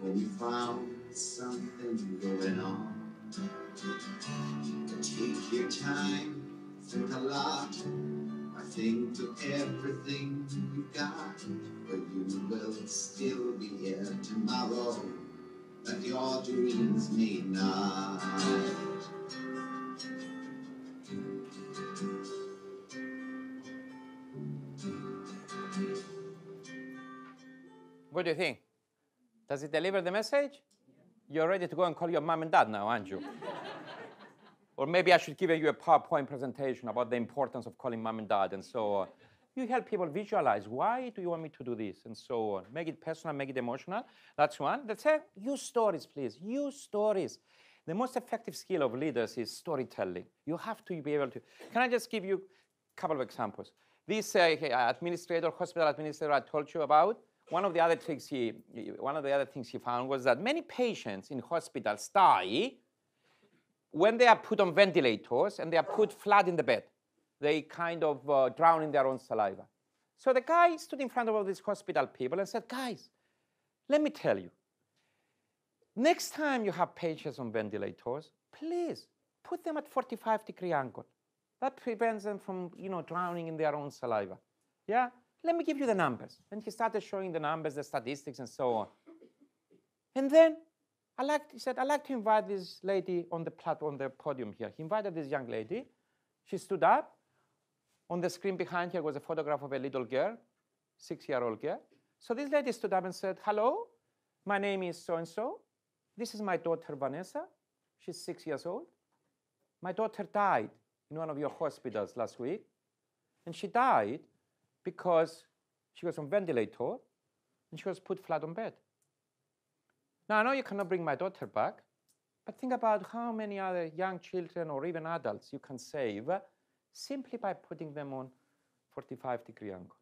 when you found something going on. Take your time, think a lot. I think of everything you got, but you will still be here tomorrow, but your dreams may not. What do you think? Does it deliver the message? You're ready to go and call your mom and dad now, aren't you? or maybe I should give you a PowerPoint presentation about the importance of calling mom and dad and so on. You help people visualize why do you want me to do this and so on. Make it personal, make it emotional. That's one. That's it. use stories, please. Use stories. The most effective skill of leaders is storytelling. You have to be able to. Can I just give you a couple of examples? This uh, administrator, hospital administrator I told you about, one of the other tricks he, one of the other things he found was that many patients in hospitals die when they are put on ventilators and they are put flat in the bed. They kind of uh, drown in their own saliva. So the guy stood in front of all these hospital people and said, guys, let me tell you, next time you have patients on ventilators, please put them at 45 degree angle. That prevents them from, you know, drowning in their own saliva. Yeah? Let me give you the numbers. And he started showing the numbers, the statistics, and so on. And then I like, he said, I'd like to invite this lady on the platform, on the podium here. He invited this young lady. She stood up. On the screen behind her was a photograph of a little girl, six-year-old girl. So this lady stood up and said, hello, my name is so-and-so. This is my daughter, Vanessa. She's six years old. My daughter died in one of your hospitals last week. And she died because she was on ventilator and she was put flat on bed. Now, I know you cannot bring my daughter back, but think about how many other young children or even adults you can save simply by putting them on 45 degree angle.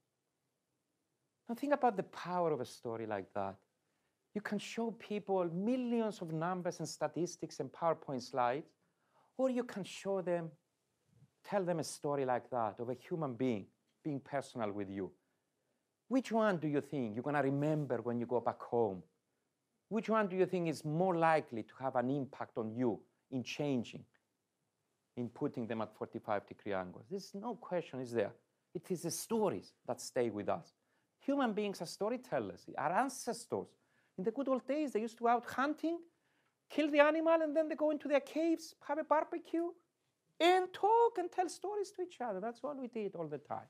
Now, think about the power of a story like that. You can show people millions of numbers and statistics and PowerPoint slides, or you can show them, tell them a story like that of a human being being personal with you. Which one do you think you're going to remember when you go back home? Which one do you think is more likely to have an impact on you in changing, in putting them at 45 degree angles? There's no question, is there? It is the stories that stay with us. Human beings are storytellers. Our ancestors, in the good old days, they used to go out hunting, kill the animal, and then they go into their caves, have a barbecue, and talk and tell stories to each other. That's all we did all the time.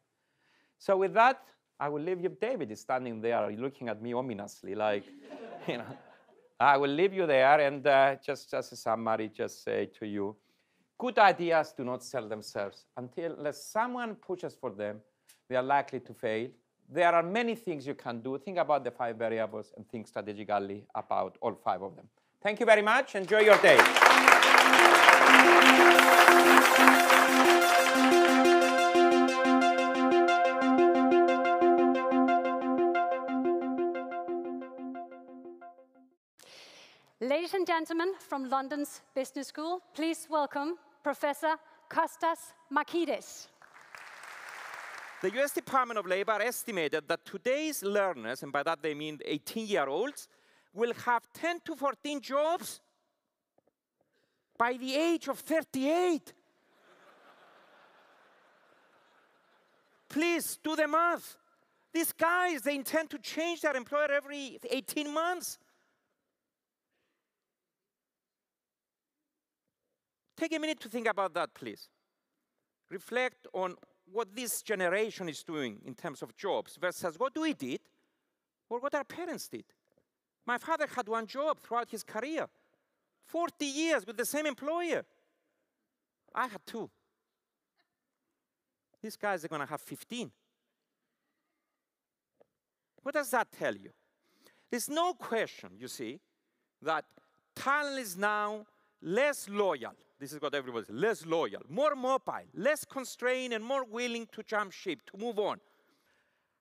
So with that, I will leave you. David is standing there looking at me ominously, like, you know. I will leave you there and uh, just as a summary, just say to you, good ideas do not sell themselves. Until unless someone pushes for them, they are likely to fail. There are many things you can do. Think about the five variables and think strategically about all five of them. Thank you very much. Enjoy your day. Gentlemen from London's Business School, please welcome Professor Costas Markides. The US Department of Labor estimated that today's learners, and by that they mean 18 year olds, will have 10 to 14 jobs by the age of 38. Please do the math. These guys, they intend to change their employer every 18 months. Take a minute to think about that, please. Reflect on what this generation is doing in terms of jobs versus what we did or what our parents did. My father had one job throughout his career 40 years with the same employer. I had two. These guys are going to have 15. What does that tell you? There's no question, you see, that talent is now less loyal. This is what everybody says less loyal, more mobile, less constrained, and more willing to jump ship, to move on.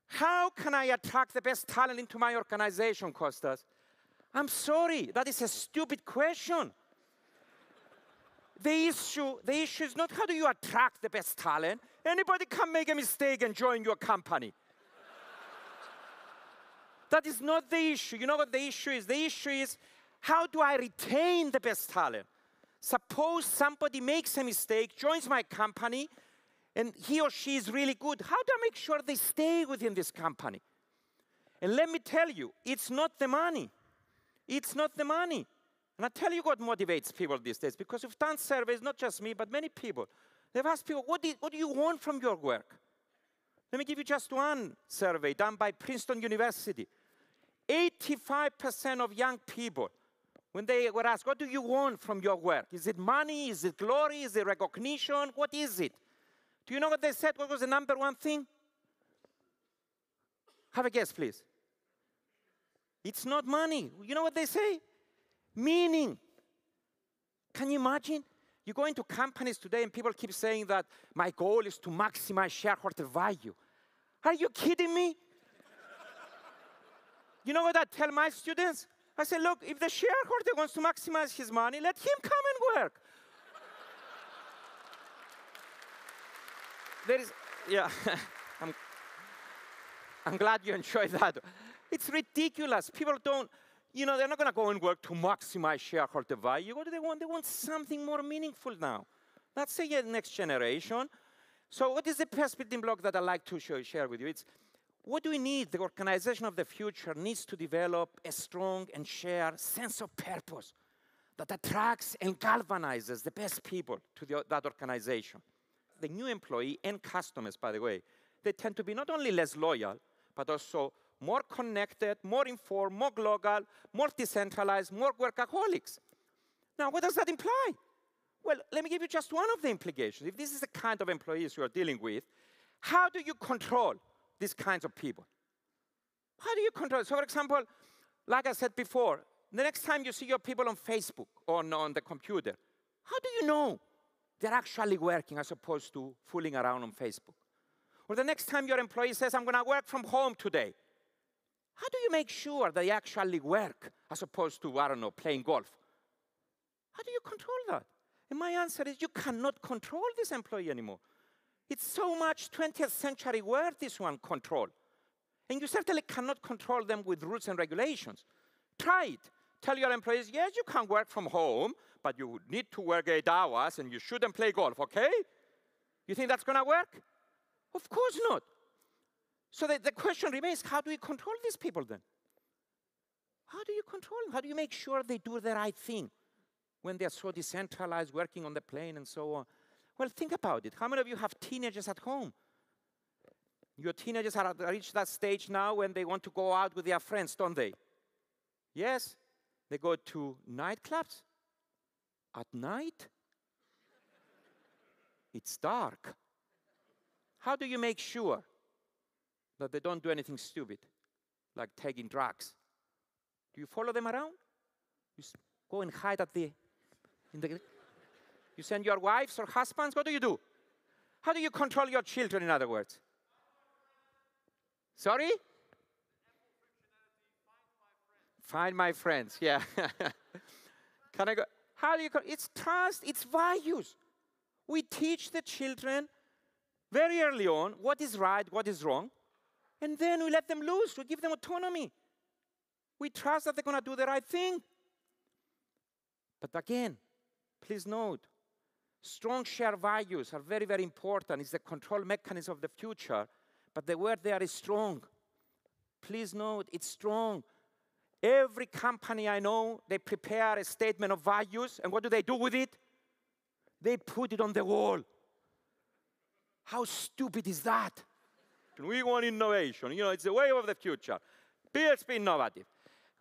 How can I attract the best talent into my organization, Costas? I'm sorry, that is a stupid question. the issue, the issue is not how do you attract the best talent. Anybody can make a mistake and join your company. that is not the issue. You know what the issue is? The issue is how do I retain the best talent? Suppose somebody makes a mistake, joins my company, and he or she is really good. How do I make sure they stay within this company? And let me tell you, it's not the money. It's not the money. And I tell you what motivates people these days, because we've done surveys, not just me, but many people. They've asked people, what do, you, what do you want from your work? Let me give you just one survey done by Princeton University. 85% of young people when they were asked, What do you want from your work? Is it money? Is it glory? Is it recognition? What is it? Do you know what they said? What was the number one thing? Have a guess, please. It's not money. You know what they say? Meaning. Can you imagine? You go into companies today and people keep saying that my goal is to maximize shareholder value. Are you kidding me? you know what I tell my students? I said, look, if the shareholder wants to maximize his money, let him come and work. there is, yeah, I'm, I'm glad you enjoyed that. It's ridiculous. People don't, you know, they're not going to go and work to maximize shareholder value. What do they want? They want something more meaningful now. That's the next generation. So what is the perspective block that I'd like to show, share with you? It's what do we need? The organization of the future needs to develop a strong and shared sense of purpose that attracts and galvanizes the best people to the, that organization. The new employee and customers, by the way, they tend to be not only less loyal, but also more connected, more informed, more global, more decentralized, more workaholics. Now, what does that imply? Well, let me give you just one of the implications. If this is the kind of employees you are dealing with, how do you control these kinds of people. How do you control? So, for example, like I said before, the next time you see your people on Facebook or on, the computer, how do you know they're actually working as opposed to fooling around on Facebook? Or the next time your employee says, I'm going to work from home today, how do you make sure they actually work as opposed to, I don't know, playing golf? How do you control that? And my answer is you cannot control this employee anymore. It's so much 20th century word, this one, control. And you certainly cannot control them with rules and regulations. Try it. Tell your employees, yes, you can work from home, but you need to work eight hours and you shouldn't play golf, okay? You think that's to work? Of course not. So the, the question remains how do we control these people then? How do you control them? How do you make sure they do the right thing when they're so decentralized, working on the plane and so on? Well, think about it. How many of you have teenagers at home? Your teenagers are reached that stage now when they want to go out with their friends, don't they? Yes, they go to nightclubs at night. It's dark. How do you make sure that they don't do anything stupid, like taking drugs? Do you follow them around? You go and hide at the in the you send your wives or husbands? What do you do? How do you control your children, in other words? Sorry? Find my friends, yeah. Can I go? How do you? It's trust, it's values. We teach the children very early on what is right, what is wrong, and then we let them loose. We give them autonomy. We trust that they're going to do the right thing. But again, please note, strong shared values are very, very important. It's the control mechanism of the future. But the word there is strong. Please note, it's strong. Every company I know, they prepare a statement of values, and what do they do with it? They put it on the wall. How stupid is that? We want innovation. You know, it's the way of the future. Be innovative.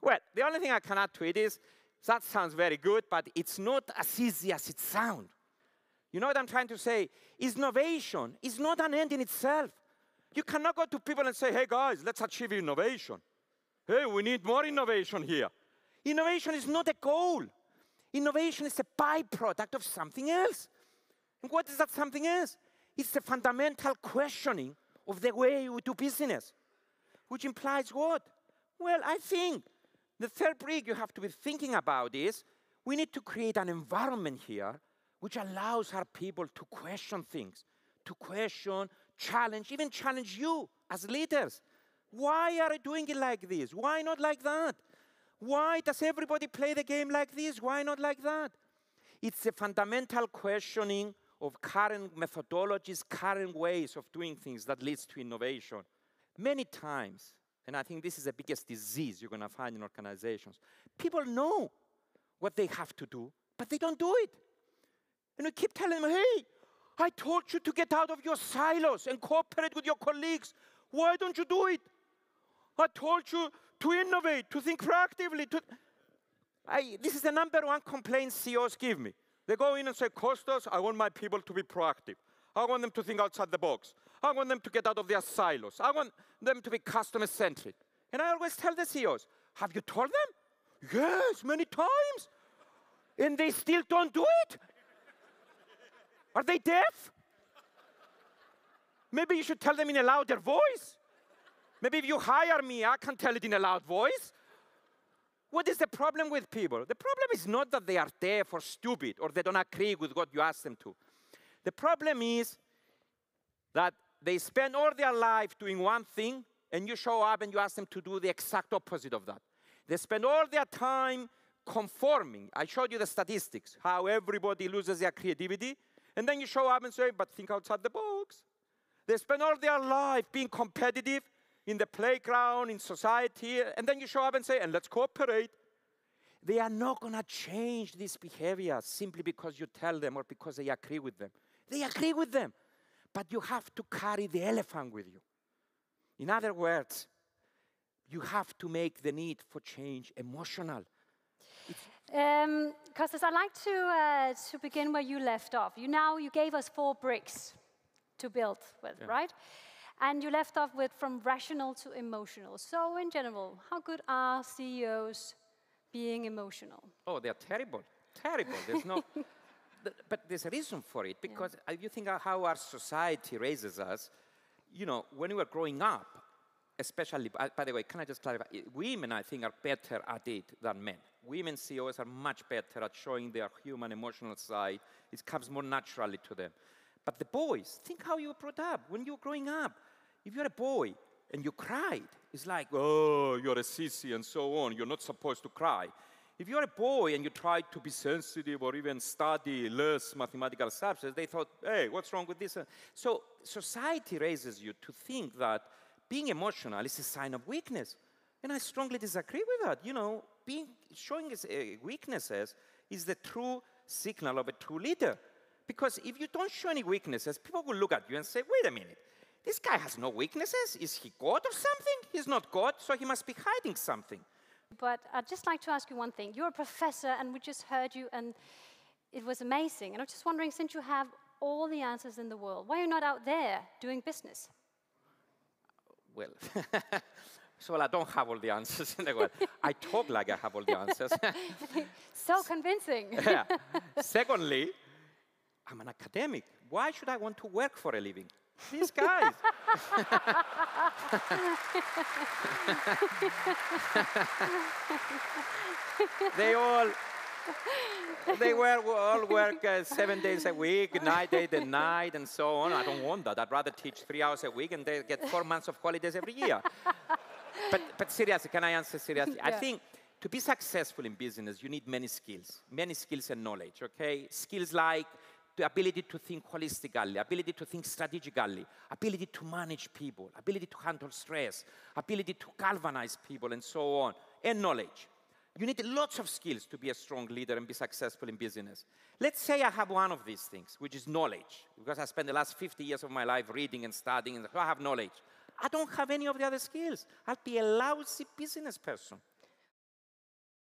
Well, the only thing I can add to it is that sounds very good, but it's not as easy as it sounds. You know what I'm trying to say? Innovation is not an end in itself. You cannot go to people and say, hey guys, let's achieve innovation. Hey, we need more innovation here. Innovation is not a goal. Innovation is a byproduct of something else. And what is that something else? It's the fundamental questioning of the way we do business, which implies what? Well, I think the third brick you have to be thinking about is we need to create an environment here which allows our people to question things, to question, challenge, even challenge you as leaders. Why are you doing it like this? Why not like that? Why does everybody play the game like this? Why not like that? It's a fundamental questioning of current methodologies, current ways of doing things that leads to innovation. Many times, and I think this is the biggest disease you're going to find in organizations, people know what they have to do, but they don't do it. And we keep telling them, hey, I told you to get out of your silos and cooperate with your colleagues. Why don't you do it? I told you to innovate, to think proactively. To... I, this is the number one complaint CEOs give me. They go in and say, Costas, I want my people to be proactive. I want them to think outside the box. I want them to get out of their silos. I want them to be customer centric. And I always tell the CEOs, have you told them? Yes, many times. And they still don't do it? Are they deaf? Maybe you should tell them in a louder voice. Maybe if you hire me, I can tell it in a loud voice. What is the problem with people? The problem is not that they are deaf or stupid or they don't agree with what you ask them to. The problem is that they spend all their life doing one thing and you show up and you ask them to do the exact opposite of that. They spend all their time conforming. I showed you the statistics, how everybody loses their creativity. And then you show up and say, but think outside the box. They spend all their life being competitive in the playground, in society, and then you show up and say, and let's cooperate. They are not going to change this behavior simply because you tell them or because they agree with them. They agree with them, but you have to carry the elephant with you. In other words, you have to make the need for change emotional. Um, Costas, I'd like to, uh, to begin where you left off. You now you gave us four bricks to build with, Yeah. right? And you left off with from rational to emotional. So, in general, how good are CEOs being emotional? Oh, they're terrible. Terrible. There's no. But there's a reason for it because if you think of how our society raises us, you know, when we were growing up, especially, by, by the way, can I just clarify? Women, I think, are better at it than men. Women CEOs are much better at showing their human emotional side. It comes more naturally to them. But the boys, think how you were brought up when you were growing up. If you're a boy and you cried, it's like, oh, you're a sissy and so on. You're not supposed to cry. If you're a boy and you try to be sensitive or even study less mathematical subjects, they thought, hey, what's wrong with this? So society raises you to think that being emotional is a sign of weakness. And I strongly disagree with that. You know, being, showing his, uh, weaknesses is the true signal of a true leader. Because if you don't show any weaknesses, people will look at you and say, wait a minute, this guy has no weaknesses. Is he God or something? He's not God, so he must be hiding something. But I'd just like to ask you one thing. You're a professor, and we just heard you, and it was amazing. And I'm just wondering, since you have all the answers in the world, why are you not out there doing business? Well, so well, I don't have all the answers in the world. I talk like I have all the answers. So convincing. Yeah. Secondly, I'm an academic. Why should I want to work for a living? These guys. they all they were all work uh, seven days a week, night, day, a night, and so on. I don't want that. I'd rather teach three hours a week and they get four months of holidays every year. But, but seriously, can I answer seriously? I think to be successful in business, you need many skills, many skills and knowledge, okay? Skills like the ability to think holistically, ability to think strategically, ability to manage people, ability to handle stress, ability to galvanize people, and so on, and knowledge. You need lots of skills to be a strong leader and be successful in business. Let's say I have one of these things, which is knowledge, because I spent the last 50 years of my life reading and studying, and so I have knowledge. I don't have any of the other skills. I'll be a lousy business person.